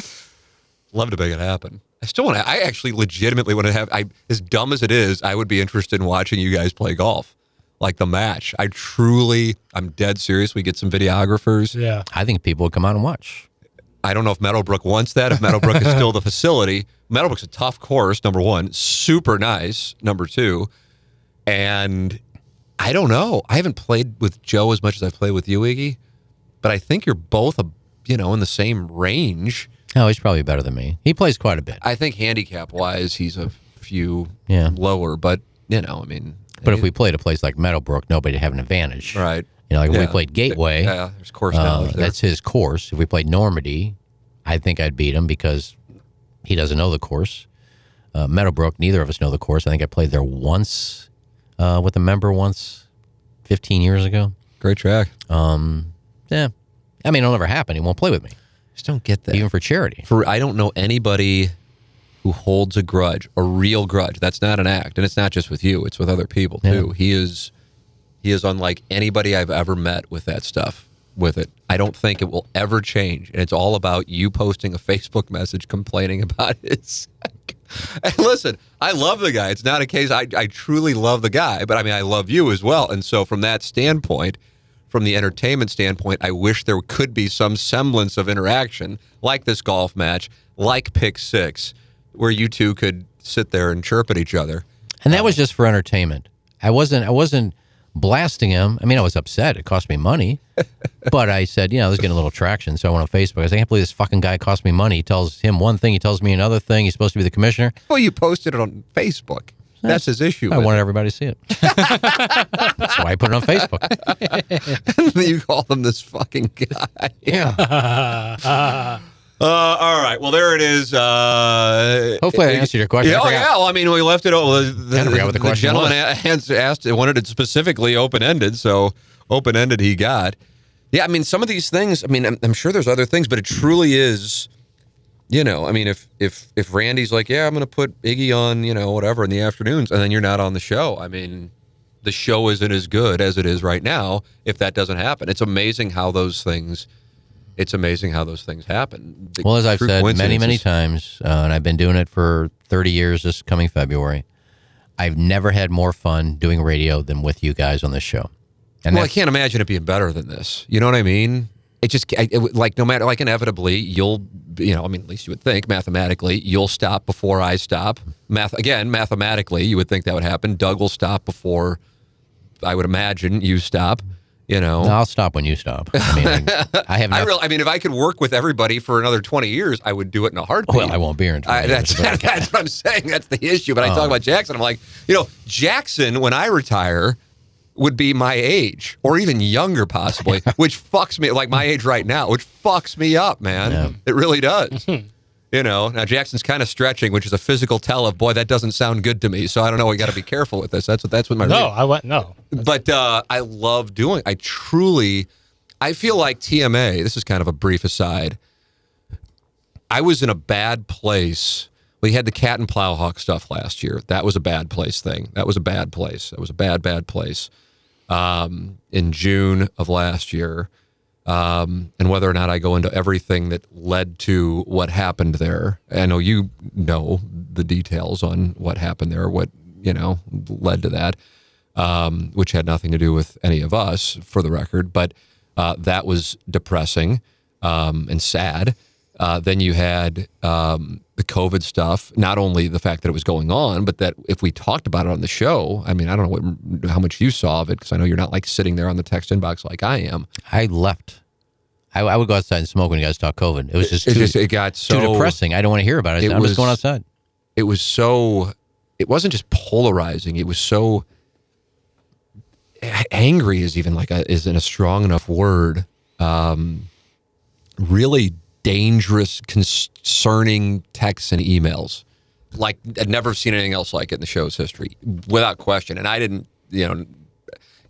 love to make it happen. I still want to. I actually legitimately want to have. I as dumb as it is, I would be interested in watching you guys play golf, like the match. I truly, I'm dead serious. We get some videographers. Yeah. I think people would come out and watch. I don't know if Meadowbrook wants that. If Meadowbrook is still the facility, Meadowbrook's a tough course. Number one, super nice. Number two, and I don't know. I haven't played with Joe as much as I've played with you, Iggy, but I think you're both a you know in the same range. Oh, he's probably better than me. He plays quite a bit. I think handicap wise, he's a few Yeah. lower, but you know, I mean, But if we played a place like Meadowbrook, nobody'd have an advantage. right, You know, like if we played Gateway, yeah, there's course uh, there. that's his course. If we played Normandy, I think I'd beat him because he doesn't know the course. Uh, Meadowbrook, neither of us know the course. I think I played there once uh, with a member once, 15 years ago. great track. Um, Yeah. I mean, it'll never happen. He won't play with me, Just don't get that. even for charity. for I don't know anybody who holds a grudge, a real grudge. That's not an act, and it's not just with you; it's with other people too. He is he is unlike anybody I've ever met with that stuff. With it, I don't think it will ever change, and it's all about you posting a Facebook message complaining about it. and listen, I love the guy. It's not a case I, I truly love the guy, but I mean I love you as well. And so from that standpoint, from the entertainment standpoint, I wish there could be some semblance of interaction, like this golf match, like Pick Six, where you two could sit there and chirp at each other. And that was just for entertainment. I wasn't I wasn't blasting him. I mean, I was upset. It cost me money. but I said, you know, this is getting a little traction. So I went on Facebook. I said, I can't believe this fucking guy cost me money. He tells him one thing, he tells me another thing. He's supposed to be the commissioner. Well, you posted it on Facebook. That's his issue. I wanted everybody to see it. That's why I put it on Facebook. it. you call him this fucking guy. Yeah. Uh, all right. Well, there it is. Uh, Hopefully I answered your question. Yeah, oh, yeah. Well, I mean, we left it. Oh, the, the, what the gentleman was. asked, asked, wanted it specifically open ended, so open ended he got. Yeah, I mean, some of these things. I mean, I'm, I'm sure there's other things, but it truly is. You know, I mean, if if if Randy's like, yeah, I'm going to put Iggy on, you know, whatever in the afternoons, and then you're not on the show. I mean, the show isn't as good as it is right now. If that doesn't happen, it's amazing how those things. It's amazing how those things happen. The Well, as I've said many, many times, uh, and I've been doing it for 30 years this coming February, I've never had more fun doing radio than with you guys on this show. And well, I can't imagine it being better than this. You know what I mean? It just it, like no matter like inevitably you'll you know I mean at least you would think mathematically you'll stop before I stop. Math again mathematically you would think that would happen. Doug will stop before I would imagine you stop. You know. No, I'll stop when you stop. I mean, I, I have I enough. real I mean if I could work with everybody for another 20 years I would do it in a heartbeat. well, I won't be here in 20 I, years, that's, but- that's what I'm saying. That's the issue. But I Oh. talk about Jackson. I'm like, you know, Jackson, when I retire, would be my age or even younger, possibly, which fucks me, like my age right now, which fucks me up, man. Yeah. It really does. You know, now Jackson's kind of stretching, which is a physical tell of, boy, that doesn't sound good to me. So I don't know. We got to be careful with this. That's what, that's what my No, I went no. but uh, I love doing. I truly, I feel like TMA. This is kind of a brief aside. I was in a bad place. We had the cat and plowhawk stuff last year. That was a bad place thing. That was a bad place. That was a bad, bad place. Um, in June of last year, um, and whether or not I go into everything that led to what happened there. I know you know the details on what happened there, what you know led to that, um, which had nothing to do with any of us, for the record. But uh, that was depressing um, and sad. Uh, then you had um, the COVID stuff. Not only the fact that it was going on, but that if we talked about it on the show, I mean, I don't know what, how much you saw of it because I know you're not like sitting there on the text inbox like I am. I left. I, I would go outside and smoke when you guys talk COVID. It was just It too, just it got so too depressing. I don't want to hear about it. It I'm was- just going outside. it was so it wasn't just polarizing it was so angry is even like a isn't a strong enough word um really dangerous concerning texts and emails. Like i'd never seen anything else like it in the show's history without question. And i didn't you know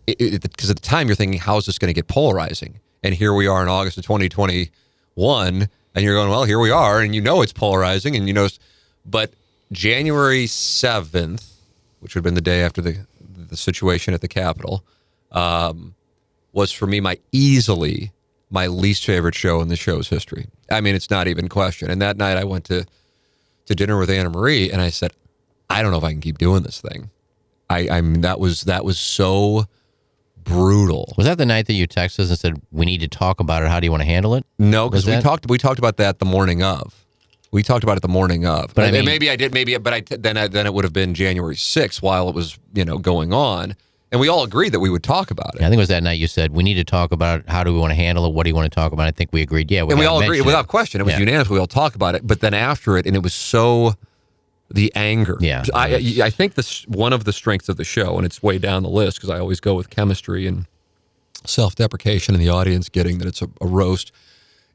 because at the time you're thinking how is this going to get polarizing? And here we are in august of 2021 and you're going well here we are and you know it's polarizing and you know but january 7th which would have been the day after the the situation at the capitol um, was for me my easily my least favorite show in the show's history i mean it's not even question and that night i went to to dinner with anna marie and i said i don't know if i can keep doing this thing i i mean that was that was so brutal Was that the night that you texted us and said we need to talk about it? How do you want to handle it? No, because we that- talked we talked about that the morning of. We talked about it the morning of. But I mean- maybe I did. Maybe, but I then I, then it would have been January 6th while it was you know going on, and we all agreed that we would talk about it. I think it was that night you said we need to talk about it. How do we want to handle it? What do you want to talk about? I think we agreed. Yeah, we and we all agreed without it. question. It was Yeah. unanimous. We all talk about it. But then after it, and it was so the anger. Yeah. I I, I think this one of the strengths of the show, and it's way down the list because I always go with chemistry and self-deprecation, and the audience getting that it's a, a roast,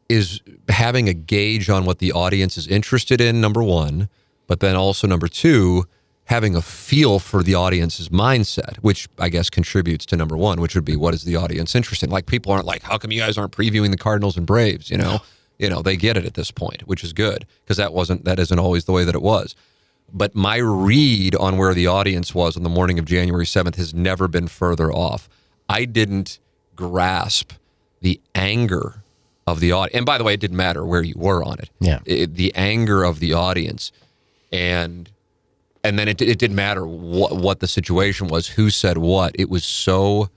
is having a gauge on what the audience is interested in. Number one, but then also number two. Having a feel for the audience's mindset, which I guess contributes to number one, which would be what is the audience interested in? Like people aren't like, how come you guys aren't previewing the Cardinals and Braves? You know, you know they get it at this point, which is good because that wasn't that isn't always the way that it was. But my read on where the audience was on the morning of January seventh has never been further off. I didn't grasp the anger of the audience, and by the way, it didn't matter where you were on it. Yeah. It- the anger of the audience, and and then it, it didn't matter what what the situation was, who said what. It was so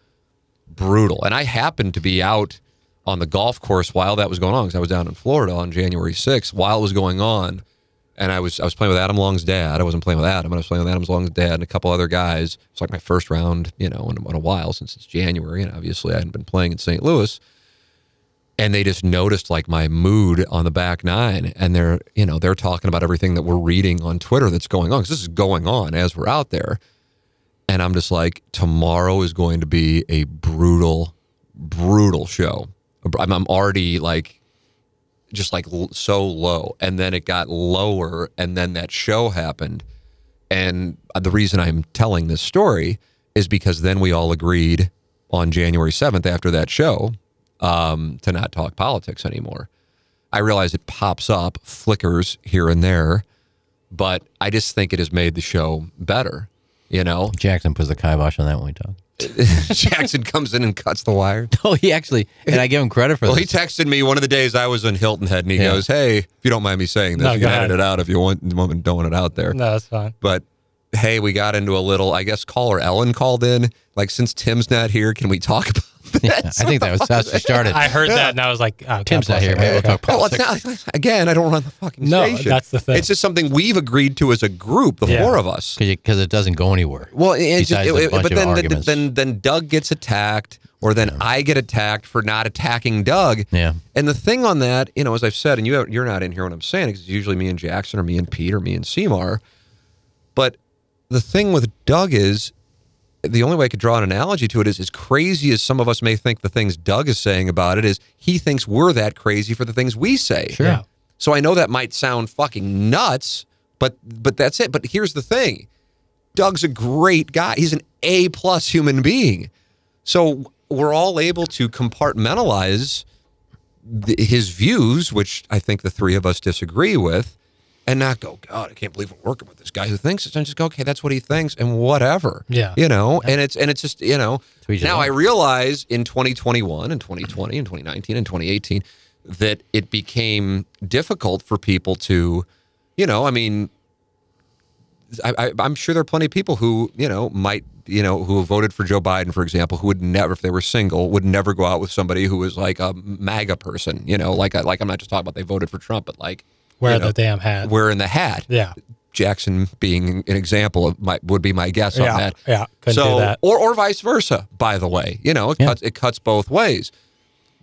brutal. And I happened to be out on the golf course while that was going on because I was down in Florida on January 6th while it was going on. And I was I was playing with Adam Long's dad. I wasn't playing with Adam, but I was playing with Adam Long's dad and a couple other guys. It's like my first round, you know, in, in a while since it's January, and obviously I hadn't been playing in St. Louis. And they just noticed like my mood on the back nine, and they're you know they're talking about everything that we're reading on Twitter that's going on because this is going on as we're out there. And I'm just like, tomorrow is going to be a brutal, brutal show. I'm, already like, just like so low. And then it got lower. And then that show happened. And the reason I'm telling this story is because then we all agreed on January 7th after that show um, to not talk politics anymore. I realize it pops up, flickers here and there, but I just think it has made the show better. You know, Jackson puts the kibosh on that when we talk. Jackson comes in and cuts the wire. Oh, he actually, and I give him credit for that. Well, he texted me one of the days I was in Hilton Head, and he Yeah. goes, "Hey, if you don't mind me saying this, No, you go can edit it out if you want. want- Don't want it out there." No, that's fine. But hey, we got into a little. I guess caller Ellen called in. Like, since Tim's not here, can we talk about Yeah. I think that was how she started. I heard that and I was like, oh, Tim's God not here. her. Maybe we'll talk Well, politics. it's not. Again, I don't run the fucking No, station. that's the thing. It's just something we've agreed to as a group, the Yeah. four of us. because it doesn't go anywhere. Well, it's just, Besides it- a it- bunch but of then, then arguments. then then Doug gets attacked, or then I get attacked for not attacking Doug. Yeah. And the thing on that, you know, as I've said, and you you're not in here when I'm saying it, 'cause it's usually me and Jackson, or me and Pete, or me and Seymour. But the thing with Doug is, the only way I could draw an analogy to it is, as crazy as some of us may think the things Doug is saying about it is, he thinks we're that crazy for the things we say. Sure. Yeah. So I know that might sound fucking nuts, but but that's it. But here's the thing. Doug's a great guy. He's an A plus human being. So we're all able to compartmentalize the, his views, which I think the three of us disagree with, and not go, God, I can't believe we're working with this guy who thinks it. And just go, okay, that's what he thinks, and whatever. Yeah. You know, and it's and it's just you know. Now. I realize in 2021 and 2020 and 2019 and 2018 that it became difficult for people to, you know, I mean, I, I, I'm sure there are plenty of people who, you know, might you know, who voted for Joe Biden, for example, who would never, if they were single, would never go out with somebody who was like a MAGA person. You know, like like I'm not just talking about they voted for Trump, but like Wear you know, the damn hat. wearing the hat. yeah. Jackson being an example of my would be my guess Yeah. on that. Yeah. Couldn't so do that. or or vice versa. By the way, you know, it Yeah. cuts it cuts both ways.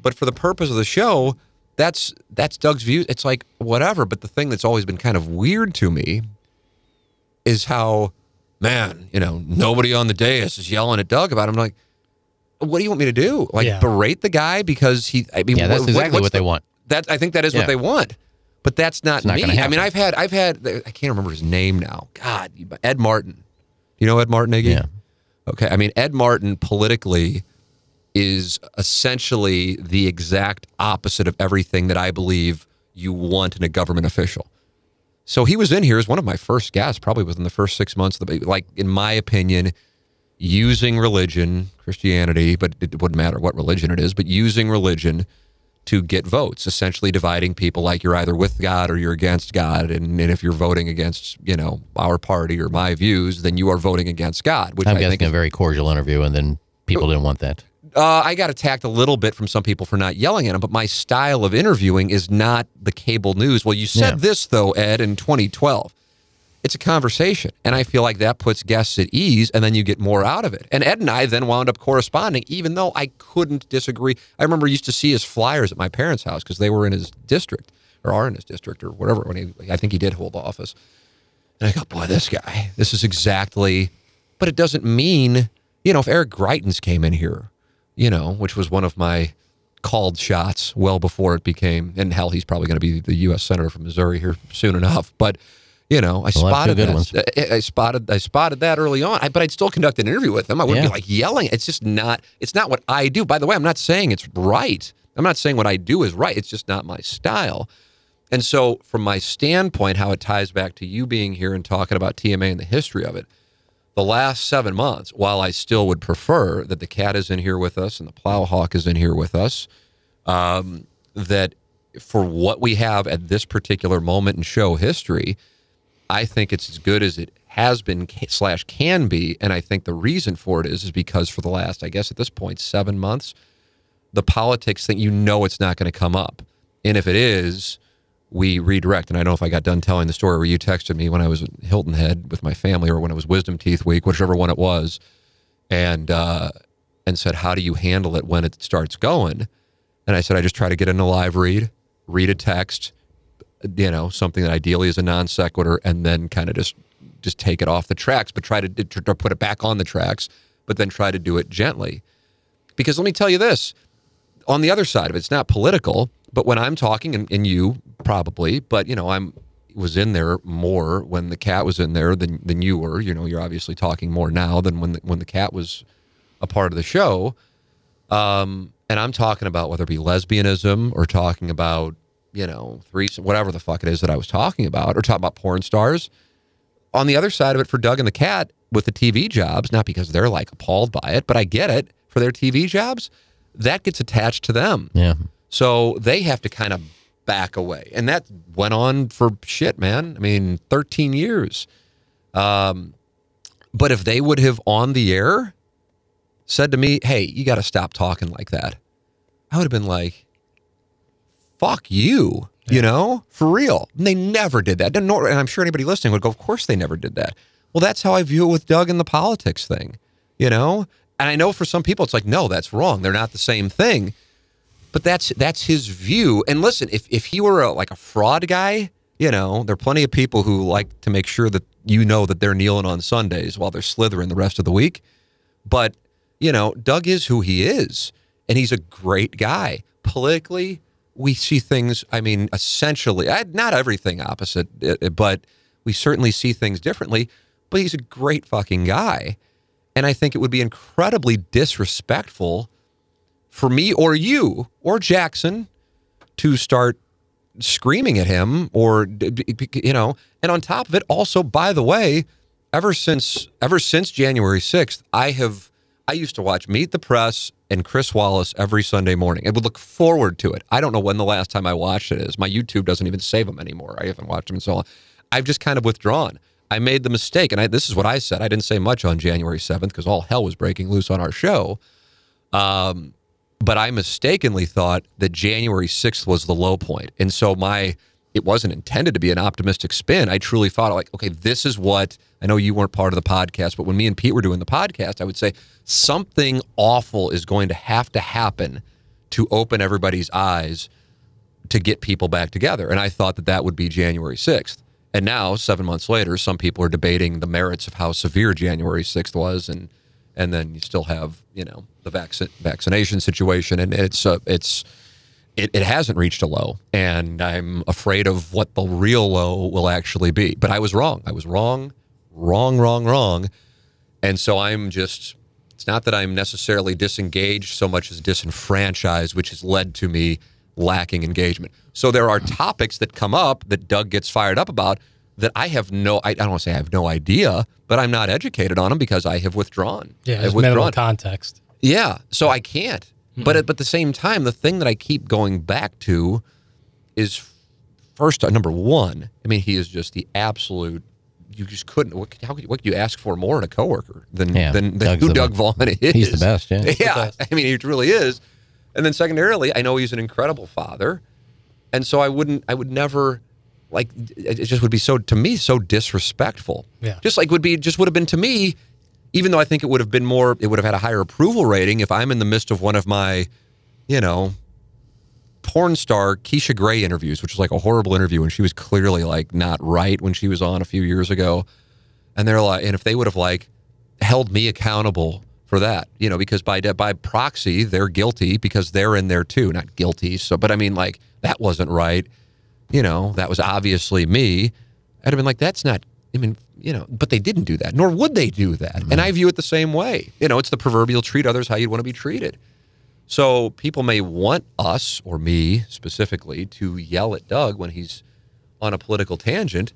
But for the purpose of the show, that's that's Doug's view. It's like whatever. But the thing that's always been kind of weird to me is how, man, you know, nobody on the dais is yelling at Doug about. Him. I'm like, what do you want me to do? Like Yeah. berate the guy because he? I mean, Yeah, that's what- exactly what's what they the- want. That I think that is Yeah. what they want. But that's not, not me. I mean, I've had, I've had, I can't remember his name now. God, Ed Martin. You know Ed Martin, Iggy? Yeah. Okay. I mean, Ed Martin politically is essentially the exact opposite of everything that I believe you want in a government official. So he was in here as one of my first guests, probably within the first six months of the like, in my opinion, using religion, Christianity, but it wouldn't matter what religion it is, but using religion to get votes, essentially dividing people like you're either with God or you're against God. And, and if you're voting against, you know, our party or my views, then you are voting against God, which I'm I guessing a very cordial interview, and then people didn't want that. uh, I got attacked a little bit from some people for not yelling at him, but my style of interviewing is not the cable news. Well, you said Yeah. this though, Ed, in 2012. It's a conversation, and I feel like that puts guests at ease, and then you get more out of it. And Ed and I then wound up corresponding, even though I couldn't disagree. I remember used to see his flyers at my parents' house because they were in his district or are in his district or whatever. When he, I think he did hold office, and I go, boy, this guy, this is exactly. But it doesn't mean, you know, if Eric Greitens came in here, you know, which was one of my called shots well before it became, and hell, he's probably going to be the U.S. senator from Missouri here soon enough. But you know, I We'll have two spotted that. ones. I, I spotted, I spotted that early on. I, but I'd still conduct an interview with them. I wouldn't Yeah. be like yelling. It's just not. It's not what I do. By the way, I'm not saying it's right. I'm not saying what I do is right. It's just not my style. And so, from my standpoint, how it ties back to you being here and talking about TMA and the history of it, the last seven months, while I still would prefer that the cat is in here with us and the plowhawk is in here with us, um, that for what we have at this particular moment in show history, I think it's as good as it has been slash can be, and I think the reason for it is is because for the last, I guess at this point, seven months, the politics thing, you know, it's not going to come up, and if it is, we redirect. And I don't know if I got done telling the story where you texted me when I was Hilton Head with my family, or when it was Wisdom Teeth Week, whichever one it was, and uh, and said, "How do you handle it when it starts going?" And I said, "I just try to get in a live read, read a text, you know, something that ideally is a non sequitur, and then kind of just just take it off the tracks, but try to, to, put it back on the tracks, but then try to do it gently. Because let me tell you this: on the other side of it, it's not political, but when I'm talking, and, and you probably, but you know, I'm was in there more when the cat was in there than than you were. You know, you're obviously talking more now than when the, when the cat was a part of the show. Um, and I'm talking about whether it be lesbianism or talking about you know threesome, whatever the fuck it is that I was talking about, or talking about porn stars. On the other side of it, for Doug and the cat with the TV jobs, not because they're like appalled by it, but I get it for their TV jobs, that gets attached to them. Yeah. So they have to kind of back away. And that went on for shit, man. I mean, 13 years. Um, but if they would have on the air said to me, hey, you got to stop talking like that, I would have been like, fuck you, you know, for real. And they never did that. And and I'm sure anybody listening would go, of course they never did that. Well, that's how I view it with Doug and the politics thing, you know? And I know for some people it's like, no, that's wrong. They're not the same thing but that's that's his view. And listen, if if he were a, like a fraud guy, you know, there are plenty of people who like to make sure that you know that they're kneeling on Sundays while they're slithering the rest of the week. But you know, Doug is who he is, and he's a great guy. Politically, we see things. I mean, essentially, not everything opposite, uh, but we certainly see things differently. But he's a great fucking guy, and I think it would be incredibly disrespectful for me or you or Jackson to start screaming at him or you know and on top of it also by the way ever since ever since January 6th I have I used to watch Meet the Press and Chris Wallace every Sunday morning and would look forward to it. I don't know when the last time I watched it is. My YouTube doesn't even save them anymore. I haven't watched them in so long. I've just kind of withdrawn. I made the mistake, and I, this is what I said. I didn't say much on January 7th because all hell was breaking loose on our show. Um, but I mistakenly thought that January 6th was the low point. And so my it wasn't intended to be an optimistic spin. I truly thought like, okay, this is what I know you weren't part of the podcast, but when me and Pete were doing the podcast, I would say something awful is going to have to happen to open everybody's eyes to get people back together. And I thought that that would be January 6th. And now, 7 months later, some people are debating the merits of how severe January 6th was and and then you still have, you know, the vaccine vaccination situation and it's uh, it's it, it hasn't reached a low, and I'm afraid of what the real low will actually be. But I was wrong. I was wrong, wrong, wrong, wrong. And so I'm just, it's not that I'm necessarily disengaged so much as disenfranchised, which has led to me lacking engagement. So there are topics that come up that Doug gets fired up about that I have no, I, I don't want to say I have no idea, but I'm not educated on them because I have withdrawn. Yeah, I've withdrawn. context. Yeah, so I can't. Hmm. But at, but the same time, the thing that I keep going back to is first number one. I mean, he is just the absolute. You just couldn't. What, how could, what could you ask for more in a coworker than Yeah, than, than who Doug best. Vaughn is? He's the best, yeah. Yeah, I mean, he really is. And then secondarily, I know he's an incredible father, and so I wouldn't. I would never. Like it it just would be so to me so disrespectful. Yeah. Just like would be just would have been to me even though I think it would have been more, it would have had a higher approval rating if I'm in the midst of one of my, you know, porn star Keisha Grey interviews, which was like a horrible interview, and she was clearly like not right when she was on a few years ago. And they're like, and if they would have like held me accountable for that, you know, because by by proxy they're guilty because they're in there too, not guilty. So, but I mean, like that wasn't right. You know, that was obviously me. I'd have been like, that's not. I mean, you know, but they didn't do that, nor would they do that. And I view it the same way. You know, it's the proverbial treat others how you'd want to be treated. So people may want us or me specifically to yell at Doug when he's on a political tangent,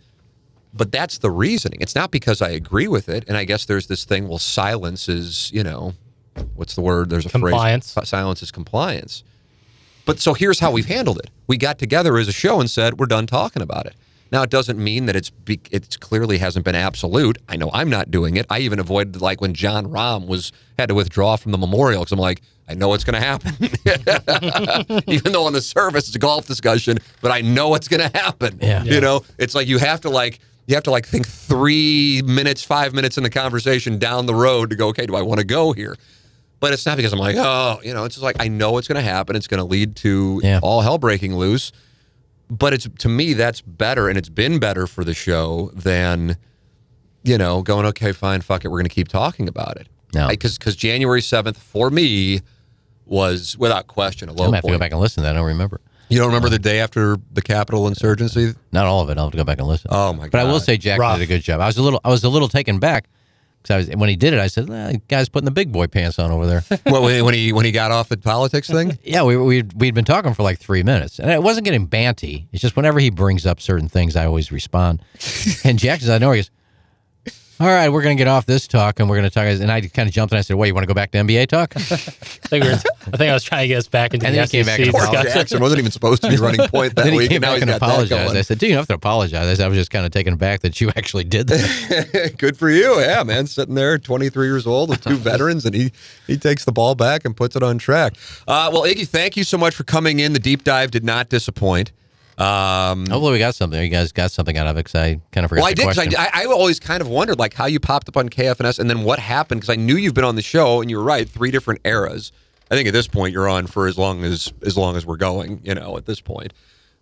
but that's the reasoning. It's not because I agree with it. And I guess there's this thing, well, silence is, you know, what's the word? There's a Compliance. phrase. Silence is compliance. But so here's how we've handled it. We got together as a show and said, we're done talking about it. Now, it doesn't mean that it's be, it's clearly hasn't been absolute. I know I'm not doing it. I even avoided like when Jon Rahm was had to withdraw from the memorial because I'm like, I know what's going to happen. even though on the surface it's a golf discussion, but I know what's going to happen. Yeah. You know, it's like you have to like you have to like think three minutes, five minutes in the conversation down the road to go, okay, do I want to go here? But it's not because I'm like, oh, you know, it's just like I know it's going to happen. It's going to lead to Yeah. all hell breaking loose. But it's to me that's better, and it's been better for the show than you know going okay, fine, fuck it, we're going to keep talking about it. No. because because January seventh for me was without question a I'm low gonna have to go back and listen to that. I don't remember. You don't remember uh, the day after the Capitol insurgency? Not all of it. I'll have to go back and listen. Oh my god! But I will say Jack Rough. did a good job. I was a little I was a little taken back because I was when he did it. I said, "Eh, "Guy's putting the big boy pants on over there." What, when when he when he got off the politics thing. yeah, we we we'd been talking for like three minutes, and it wasn't getting banty. It's just whenever he brings up certain things, I always respond. and Jack says, "I know." He goes, "All right, we're gonna get off this talk, and we're gonna talk." And I kind of jumped and I said, "What? You want to go back to NBA talk?" I think, we were, I think I was trying to get us back into And the then he came back and Poor discussion. Jackson wasn't even supposed to be running point that then he week, came and now back he's and got apologized. I said, "Dude, you have to apologize." I said, "I was just kind of taken aback that you actually did that." Good for you, yeah, man. Sitting there, 23 years old with two veterans, and he he takes the ball back and puts it on track. Uh, well, Iggy, thank you so much for coming in. The deep dive did not disappoint. Um, Hopefully, we got something. You guys got something out of it because I kind of forgot. well, I the did. 'cause. I, I, I always kind of wondered like how you popped up on KFNS and then what happened because I knew you've been on the show and you were right, three different eras. I think at this point you're on for as long as as long as we're going. You know, at this point.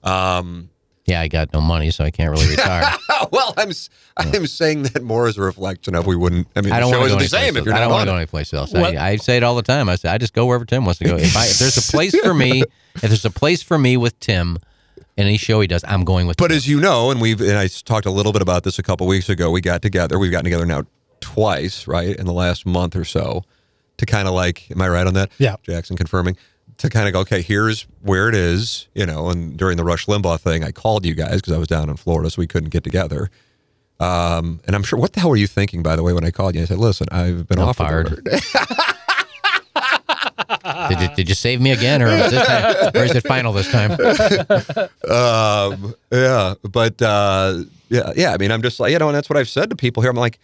Um, yeah, I got no money, so I can't really retire. well, I'm I'm saying that more as a reflection of we wouldn't. I mean, I don't the show want to go isn't the same if you're I don't want to go anyplace else. I, I say it all the time. I say I just go wherever Tim wants to go. If, I, if there's a place for me, if there's a place for me with Tim, any show he does, I'm going with. But Tim. as you know, and we've and I talked a little bit about this a couple weeks ago. We got together. We've gotten together now twice, right, in the last month or so, to kind of like, am I right on that? Yeah. Jackson confirming to kind of go, okay, here's where it is, you know. And during the Rush Limbaugh thing, I called you guys because I was down in Florida, so we couldn't get together. Um, and I'm sure. What the hell were you thinking, by the way, when I called you? I said, listen, I've been I'm offered. did, you, did you save me again, or is, this time, or is it final this time? um, yeah, but uh, Yeah, yeah. I mean, I'm just like, you know, and that's what I've said to people here. I'm like,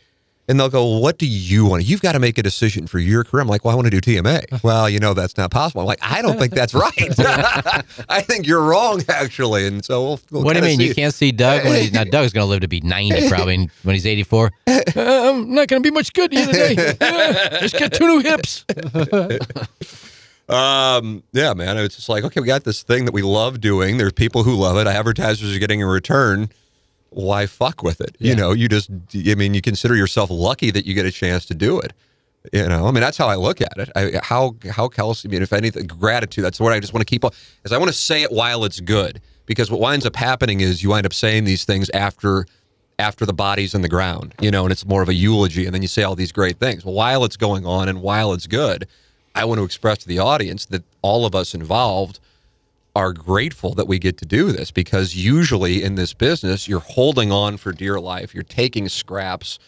and they'll go, "What do you want? You've got to make a decision for your career." I'm like, "Well, I want to do TMA." well, you know, that's not possible. I'm like, I don't think that's right. I think you're wrong, actually. And so, we'll, we'll what do you mean? You can't see Doug when he's not. Doug's going to live to be 90 probably when he's 84. Uh, I'm not going to be much good the other day. Uh, just get two new hips. Um, yeah, man. It's just like, okay, we got this thing that we love doing. There's people who love it. Advertisers are getting a return. Why fuck with it? You know, you just, I mean, you consider yourself lucky that you get a chance to do it. You know, I mean, that's how I look at it. I, how, how Kelsey, I mean, if anything, gratitude, that's what I just want to keep on, is I want to say it while it's good. Because what winds up happening is you wind up saying these things after after the body's in the ground, you know, and it's more of a eulogy, and then you say all these great things. Well, while it's going on and while it's good, I want to express to the audience that all of us involved are grateful that we get to do this because usually in this business, you're holding on for dear life, you're taking scraps,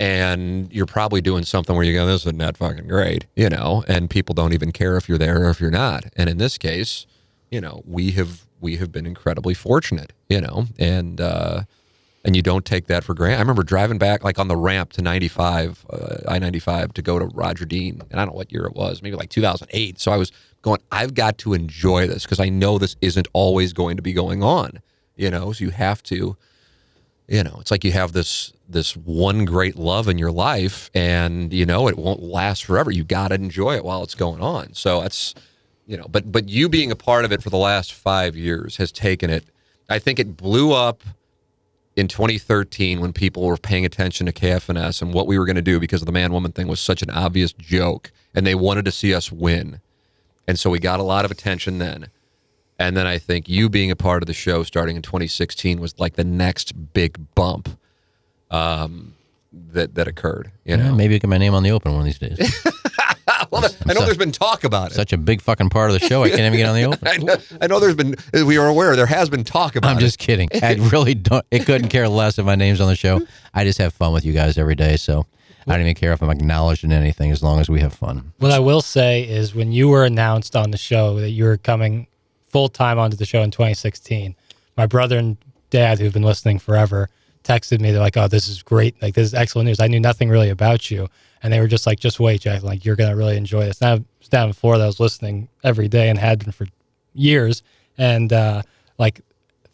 and you're probably doing something where you go, "This is not fucking great," you know, and people don't even care if you're there or if you're not. And in this case, you know, we have we have been incredibly fortunate, you know, and uh, and you don't take that for granted. I remember driving back like on the ramp to 95, uh, I 95 to go to Roger Dean, and I don't know what year it was, maybe like 2008. So I was going, I've got to enjoy this because I know this isn't always going to be going on, you know. So you have to, you know, it's like you have this this one great love in your life, and you know it won't last forever. You got to enjoy it while it's going on. So that's, you know, but but you being a part of it for the last five years has taken it. I think it blew up in 2013 when people were paying attention to KFNS and what we were going to do because of the man woman thing was such an obvious joke and they wanted to see us win. And so we got a lot of attention then. And then I think you being a part of the show starting in 2016 was like the next big bump um, that that occurred. You Yeah, know, maybe you get my name on the open one of these days. well, I know there's been talk about it. Such a big fucking part of the show. I can't even get on the open. I know, I know there's been. We are aware there has been talk about. It. I'm it. just kidding. I really don't. It couldn't care less if my name's on the show. I just have fun with you guys every day, so I don't even care if I'm acknowledged in anything as long as we have fun. What I will say is when you were announced on the show that you were coming full time onto the show in 2016, my brother and dad, who've been listening forever, texted me. They're like, "Oh, this is great! Like, this is excellent news. I knew nothing really about you." And they were just like, "Just wait, Jack. Like, you're gonna really enjoy this." Now, down in Florida. I was listening every day and had been for years. And uh, like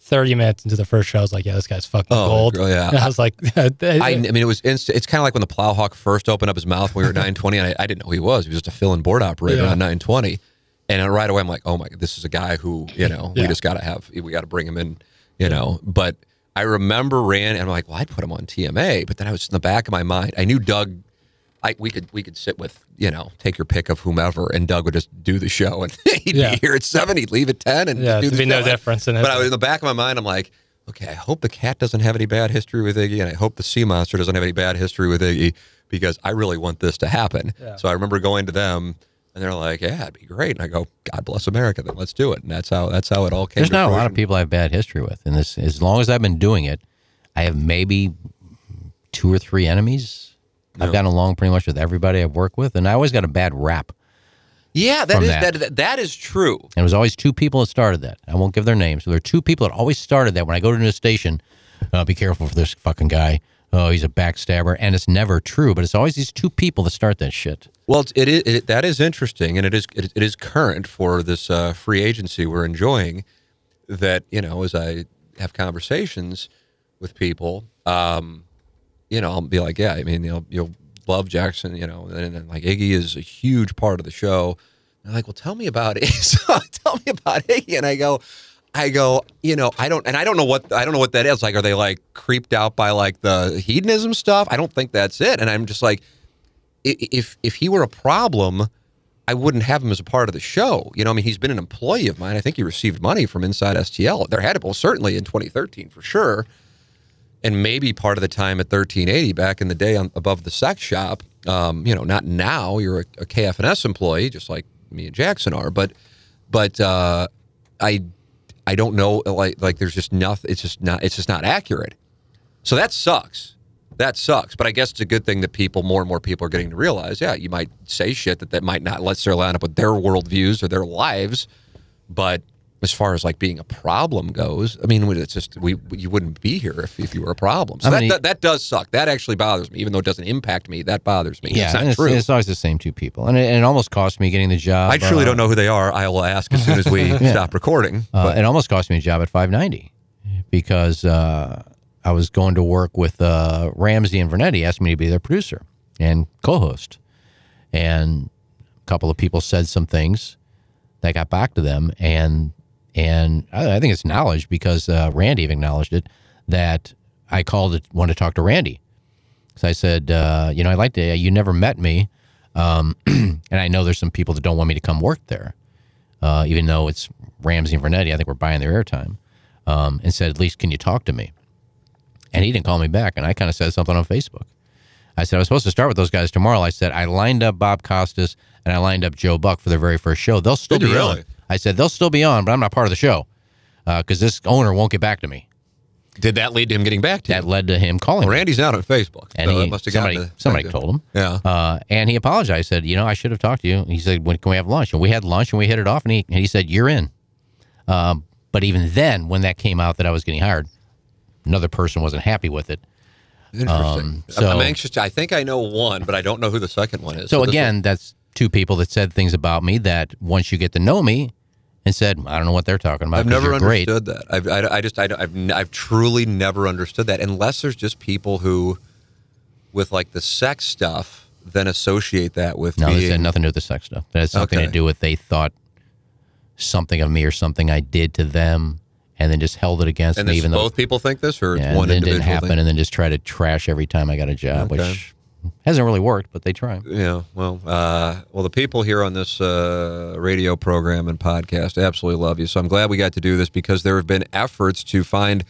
30 minutes into the first show, I was like, "Yeah, this guy's fucking Oh, gold." girl, yeah. And I was like, I, I mean, it was instant. It's kind of like when the Plowhawk first opened up his mouth when we were 920, and I, I didn't know who he was. He was just a fill-in board operator Yeah. on 920, and right away I'm like, oh my, god, this is a guy who you know we just got to have, we got to bring him in, you know. But I remember Rand, and I'm like, well, I'd put him on TMA, but then I was in the back of my mind, I knew Doug. I, we could we could sit with you know take your pick of whomever and Doug would just do the show and he'd Yeah. be here at seven he'd leave at ten and Yeah, do there'd the be no difference in it. But I was in the back of my mind I'm like okay I hope the cat doesn't have any bad history with Iggy and I hope the sea monster doesn't have any bad history with Iggy because I really want this to happen. Yeah. So I remember going to them and they're like yeah it'd be great and I go God bless America then let's do it and that's how that's how it all came. There's not a lot of people I have bad history with, and this as long as I've been doing it, I have maybe two or three enemies. I've gotten along pretty much with everybody I've worked with, and I always got a bad rap. Yeah, that is that. that. that that is true. And it was always two people that started that. I won't give their names. So there are two people that always started that. When I go to a new station, uh, be careful for this fucking guy. Oh, he's a backstabber, and it's never true. But it's always these two people that start that shit. Well, it is it, that is interesting, and it is it, it is current for this uh, free agency we're enjoying. That you know, as I have conversations with people, um, you know, I'll be like, yeah, I mean, you'll you'll love Jackson, you know, and then like Iggy is a huge part of the show. And they're like, well, tell me about it. so tell me about Iggy, and I go. I go, you know, I don't, and I don't know what, I don't know what that is. Like, are they like creeped out by like the hedonism stuff? I don't think that's it. And I'm just like, if if he were a problem, I wouldn't have him as a part of the show. You know, I mean, he's been an employee of mine. I think he received money from Inside STL. There had to, well, certainly in 2013 for sure, and maybe part of the time at 1380 back in the day on above the sex shop. Um, you know, not now. You're a, a KFNS employee, just like me and Jackson are. But, but uh, I, I don't know. Like, like there's just nothing. It's just not. It's just not accurate. So that sucks. That sucks. But I guess it's a good thing that people, more and more people, are getting to realize. Yeah, you might say shit that that might not necessarily line up with their worldviews or their lives, but as far as like being a problem goes, I mean, it's just we you wouldn't be here if, if you were a problem. So I that, mean- that that does suck. That actually bothers me, even though it doesn't impact me. That bothers me. Yeah, it's not it's, true. it's always the same two people, and it, and it almost cost me getting the job. I truly uh, don't know who they are. I will ask as soon as we stop recording. Uh, it almost cost me a job at 590 because uh, I was going to work with uh, Ramsey and Vernetti, asked me to be their producer and co-host, and a couple of people said some things that got back to them, and and I, I think it's knowledge because uh, Randy even acknowledged it that I called it wanted to talk to Randy. So I said, uh, you know, I'd like to. You never met me, um, and I know there's some people that don't want me to come work there uh, even though it's Ramsey and Vernetti, I think we're buying their airtime, um, and said, at least can you talk to me? And he didn't call me back. And I kind of said something on Facebook. I said, I was supposed to start with those guys tomorrow. I said, I lined up Bob Costas and I lined up Joe Buck for their very first show. They'll still Did be really? on. I said, they'll still be on, but I'm not part of the show because this owner won't get back to me. did that lead to him getting back to That you? led to him calling Well, me. Randy's not on Facebook. And so he, must have somebody, to- somebody told him. Yeah. Uh, and he apologized. Said, you know, I should have talked to you. He said, when can we have lunch? And we had lunch and we hit it off. And he, and he said, you're in. Um, but even then, when that came out that I was getting hired, another person wasn't happy with it. Interesting. um, I'm- I'm anxious. To, I think I know one, but I don't know who the second one is. So this again, that's two people that said things about me that once you get to know me and said, I don't know what they're talking about. I've never you're great. understood that. I've, I, I just, I, have I've truly never understood that. Unless there's just people who, with like the sex stuff, then associate that with No, being. this had nothing to do with the sex stuff. That had something Okay. to do with they thought something of me or something I did to them and then just held it against and me, even though both people think this, or Yeah, it's one then it individual didn't happen, thing? and then just try to trash every time I got a job, Okay. which hasn't really worked, but they try. Yeah, well, uh, well, the people here on this uh, radio program and podcast absolutely love you. So I'm glad we got to do this because there have been efforts to find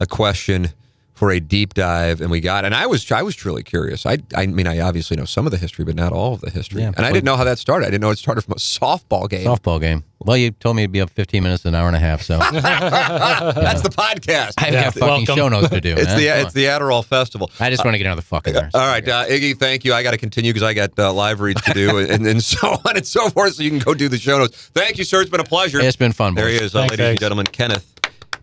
a question for a deep dive, and we got. And I was, I was truly curious. I, I mean, I obviously know some of the history, but not all of the history. Yeah, and I didn't know how that started. I didn't know it started from a softball game. Softball game. Well, you told me it'd be up 15 minutes, an hour and a half, so I That's the podcast. I have Yeah, got fucking welcome. show notes to do. It's man. the Come it's the Adderall Festival. I just want to get another fucking there. All right, uh, Iggy, thank you. I got to continue because I got uh, live reads to do and, and so on and so forth. So you can go do the show notes. Thank you, sir. It's been a pleasure. It's been fun, There he boys. is, uh, Thanks, ladies and gentlemen. Kenneth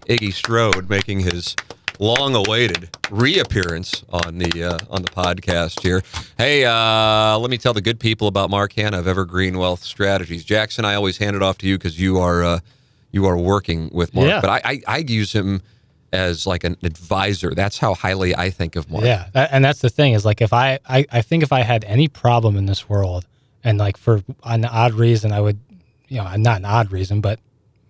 Iggy Strode making his long-awaited reappearance on the uh, on the podcast here. Hey, uh, let me tell the good people about Mark Hanna of Evergreen Wealth Strategies. Jackson, I always hand it off to you because you are uh, you are working with Mark, Yeah. but I, I I use him as like an advisor. That's how highly I think of Mark. Yeah, and that's the thing is like if I, I I think if I had any problem in this world, and like for an odd reason, I would, you know, not an odd reason, but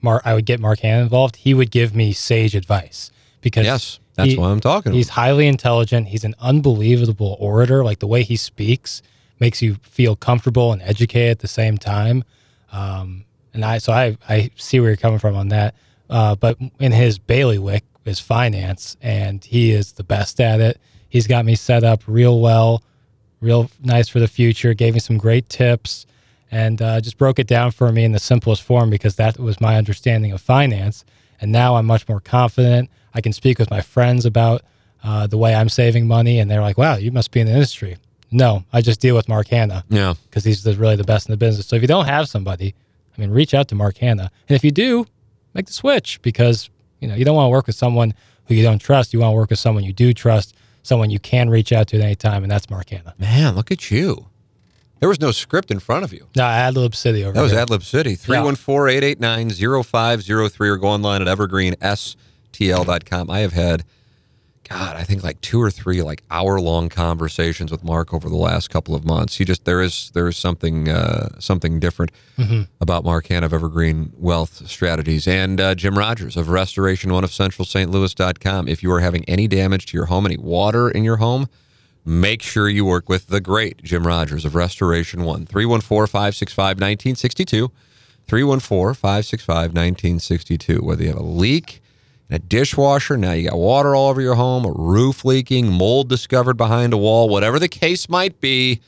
Mark, I would get Mark Hanna involved. He would give me sage advice because Yes, that's he- what I'm talking about. He's highly intelligent. He's an unbelievable orator. Like the way he speaks makes you feel comfortable and educated at the same time. Um, and I, so I, I see where you're coming from on that. Uh, but in his bailiwick is finance, and he is the best at it. He's got me set up real well, real nice for the future. Gave me some great tips, and uh, just broke it down for me in the simplest form because that was my understanding of finance. And now I'm much more confident. I can speak with my friends about uh, the way I'm saving money, and they're like, "Wow, you must be in the industry." No, I just deal with Mark Hanna yeah. because he's the, really the best in the business. So if you don't have somebody, I mean, reach out to Mark Hanna, and if you do, make the switch because you know you don't want to work with someone who you don't trust. You want to work with someone you do trust, someone you can reach out to at any time, and that's Mark Hanna. Man, look at you. There was no script in front of you. No, Adlib City over there. That was here. Adlib City. 314 889 0503 or go online at evergreenstl.com. I have had, God, I think like two or three like hour long conversations with Mark over the last couple of months. He just, there is, there is something, uh, something different about Mark Hanna of Evergreen Wealth Strategies and uh, Jim Rogers of Restoration One of Central St. Louis.com. If you are having any damage to your home, any water in your home, make sure you work with the great Jim Rogers of Restoration One. 314 565 1962. 314 565 1962. Whether you have a leak a dishwasher, now you got water all over your home, a roof leaking, mold discovered behind a wall, whatever the case might be,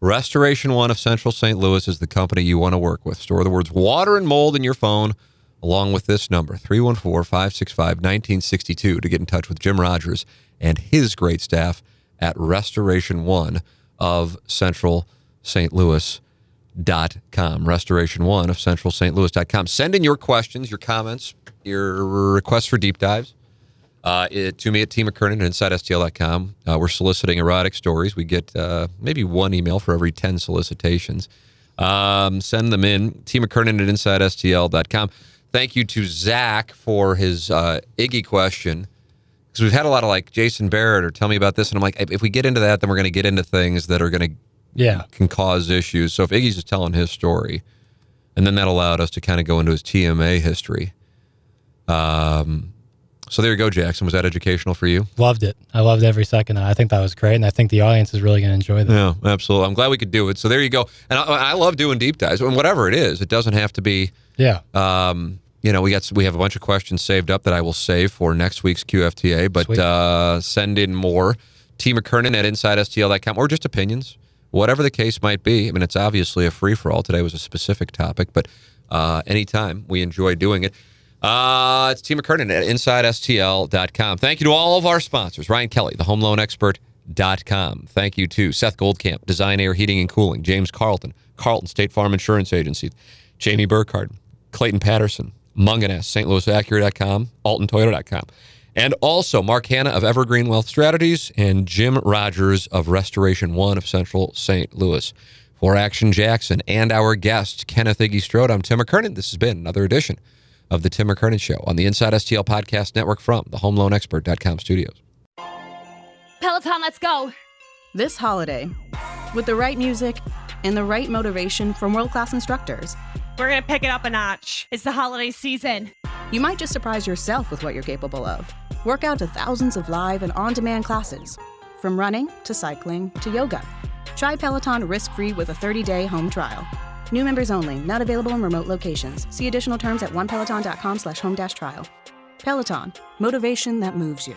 Restoration One of Central St. Louis is the company you want to work with. Store the words water and mold in your phone along with this number 314 565 1962 to get in touch with Jim Rogers and his great staff at Restoration One of Central St. Louis Dot com, Restoration1 of central St. Louis.com. Send in your questions, your comments, your requests for deep dives uh, it, to me at T McKernan at InsideSTL.com. Uh, we're soliciting erotic stories. We get uh, maybe one email for every 10 solicitations. Um, send them in. T McKernan at InsideSTL.com. Thank you to Zach for his uh, Iggy question. Because we've had a lot of like Jason Barrett or tell me about this. And I'm like, if we get into that, then we're going to get into things that are going to Yeah. can cause issues. So if Iggy's just telling his story, and then that allowed us to kind of go into his TMA history. Um, so there you go, Jackson. Was that educational for you? Loved it. I loved every second. I think that was great, and I think the audience is really going to enjoy that. Yeah, absolutely. I'm glad we could do it. So there you go. And I, I love doing deep dives, and whatever it is, it doesn't have to be. Yeah. Um, you know, we got we have a bunch of questions saved up that I will save for next week's QFTA. But uh, send in more. T McKernan at InsideSTL.com or just opinions, whatever the case might be. I mean, it's obviously a free for all. Today was a specific topic, but uh, anytime we enjoy doing it. Uh, it's T McKernan at InsideSTL.com. Thank you to all of our sponsors Ryan Kelly, the Home Loan Expert.com. Thank you to Seth Goldcamp, Design Air Heating and Cooling, James Carlton, Carlton State Farm Insurance Agency, Jamie Burkhardt, Clayton Patterson, Mungenast, St. Louis Acura.com, AltonToyota.com. And also Mark Hanna of Evergreen Wealth Strategies and Jim Rogers of Restoration One of Central St. Louis. For Action Jackson and our guest, Kenneth Iggy Strode, I'm Tim McKernan. This has been another edition of the Tim McKernan Show on the Inside STL Podcast Network from the HomeLoanExpert.com studios. Peloton, let's go. This holiday, with the right music and the right motivation from world class instructors, We're going to pick it up a notch. It's the holiday season. you might just surprise yourself with what you're capable of. Work out to thousands of live and on demand classes, from running to cycling to yoga. Try Peloton risk free with a 30 day home trial. New members only, not available in remote locations. See additional terms at onepeloton.com slash home trial. Peloton, motivation that moves you.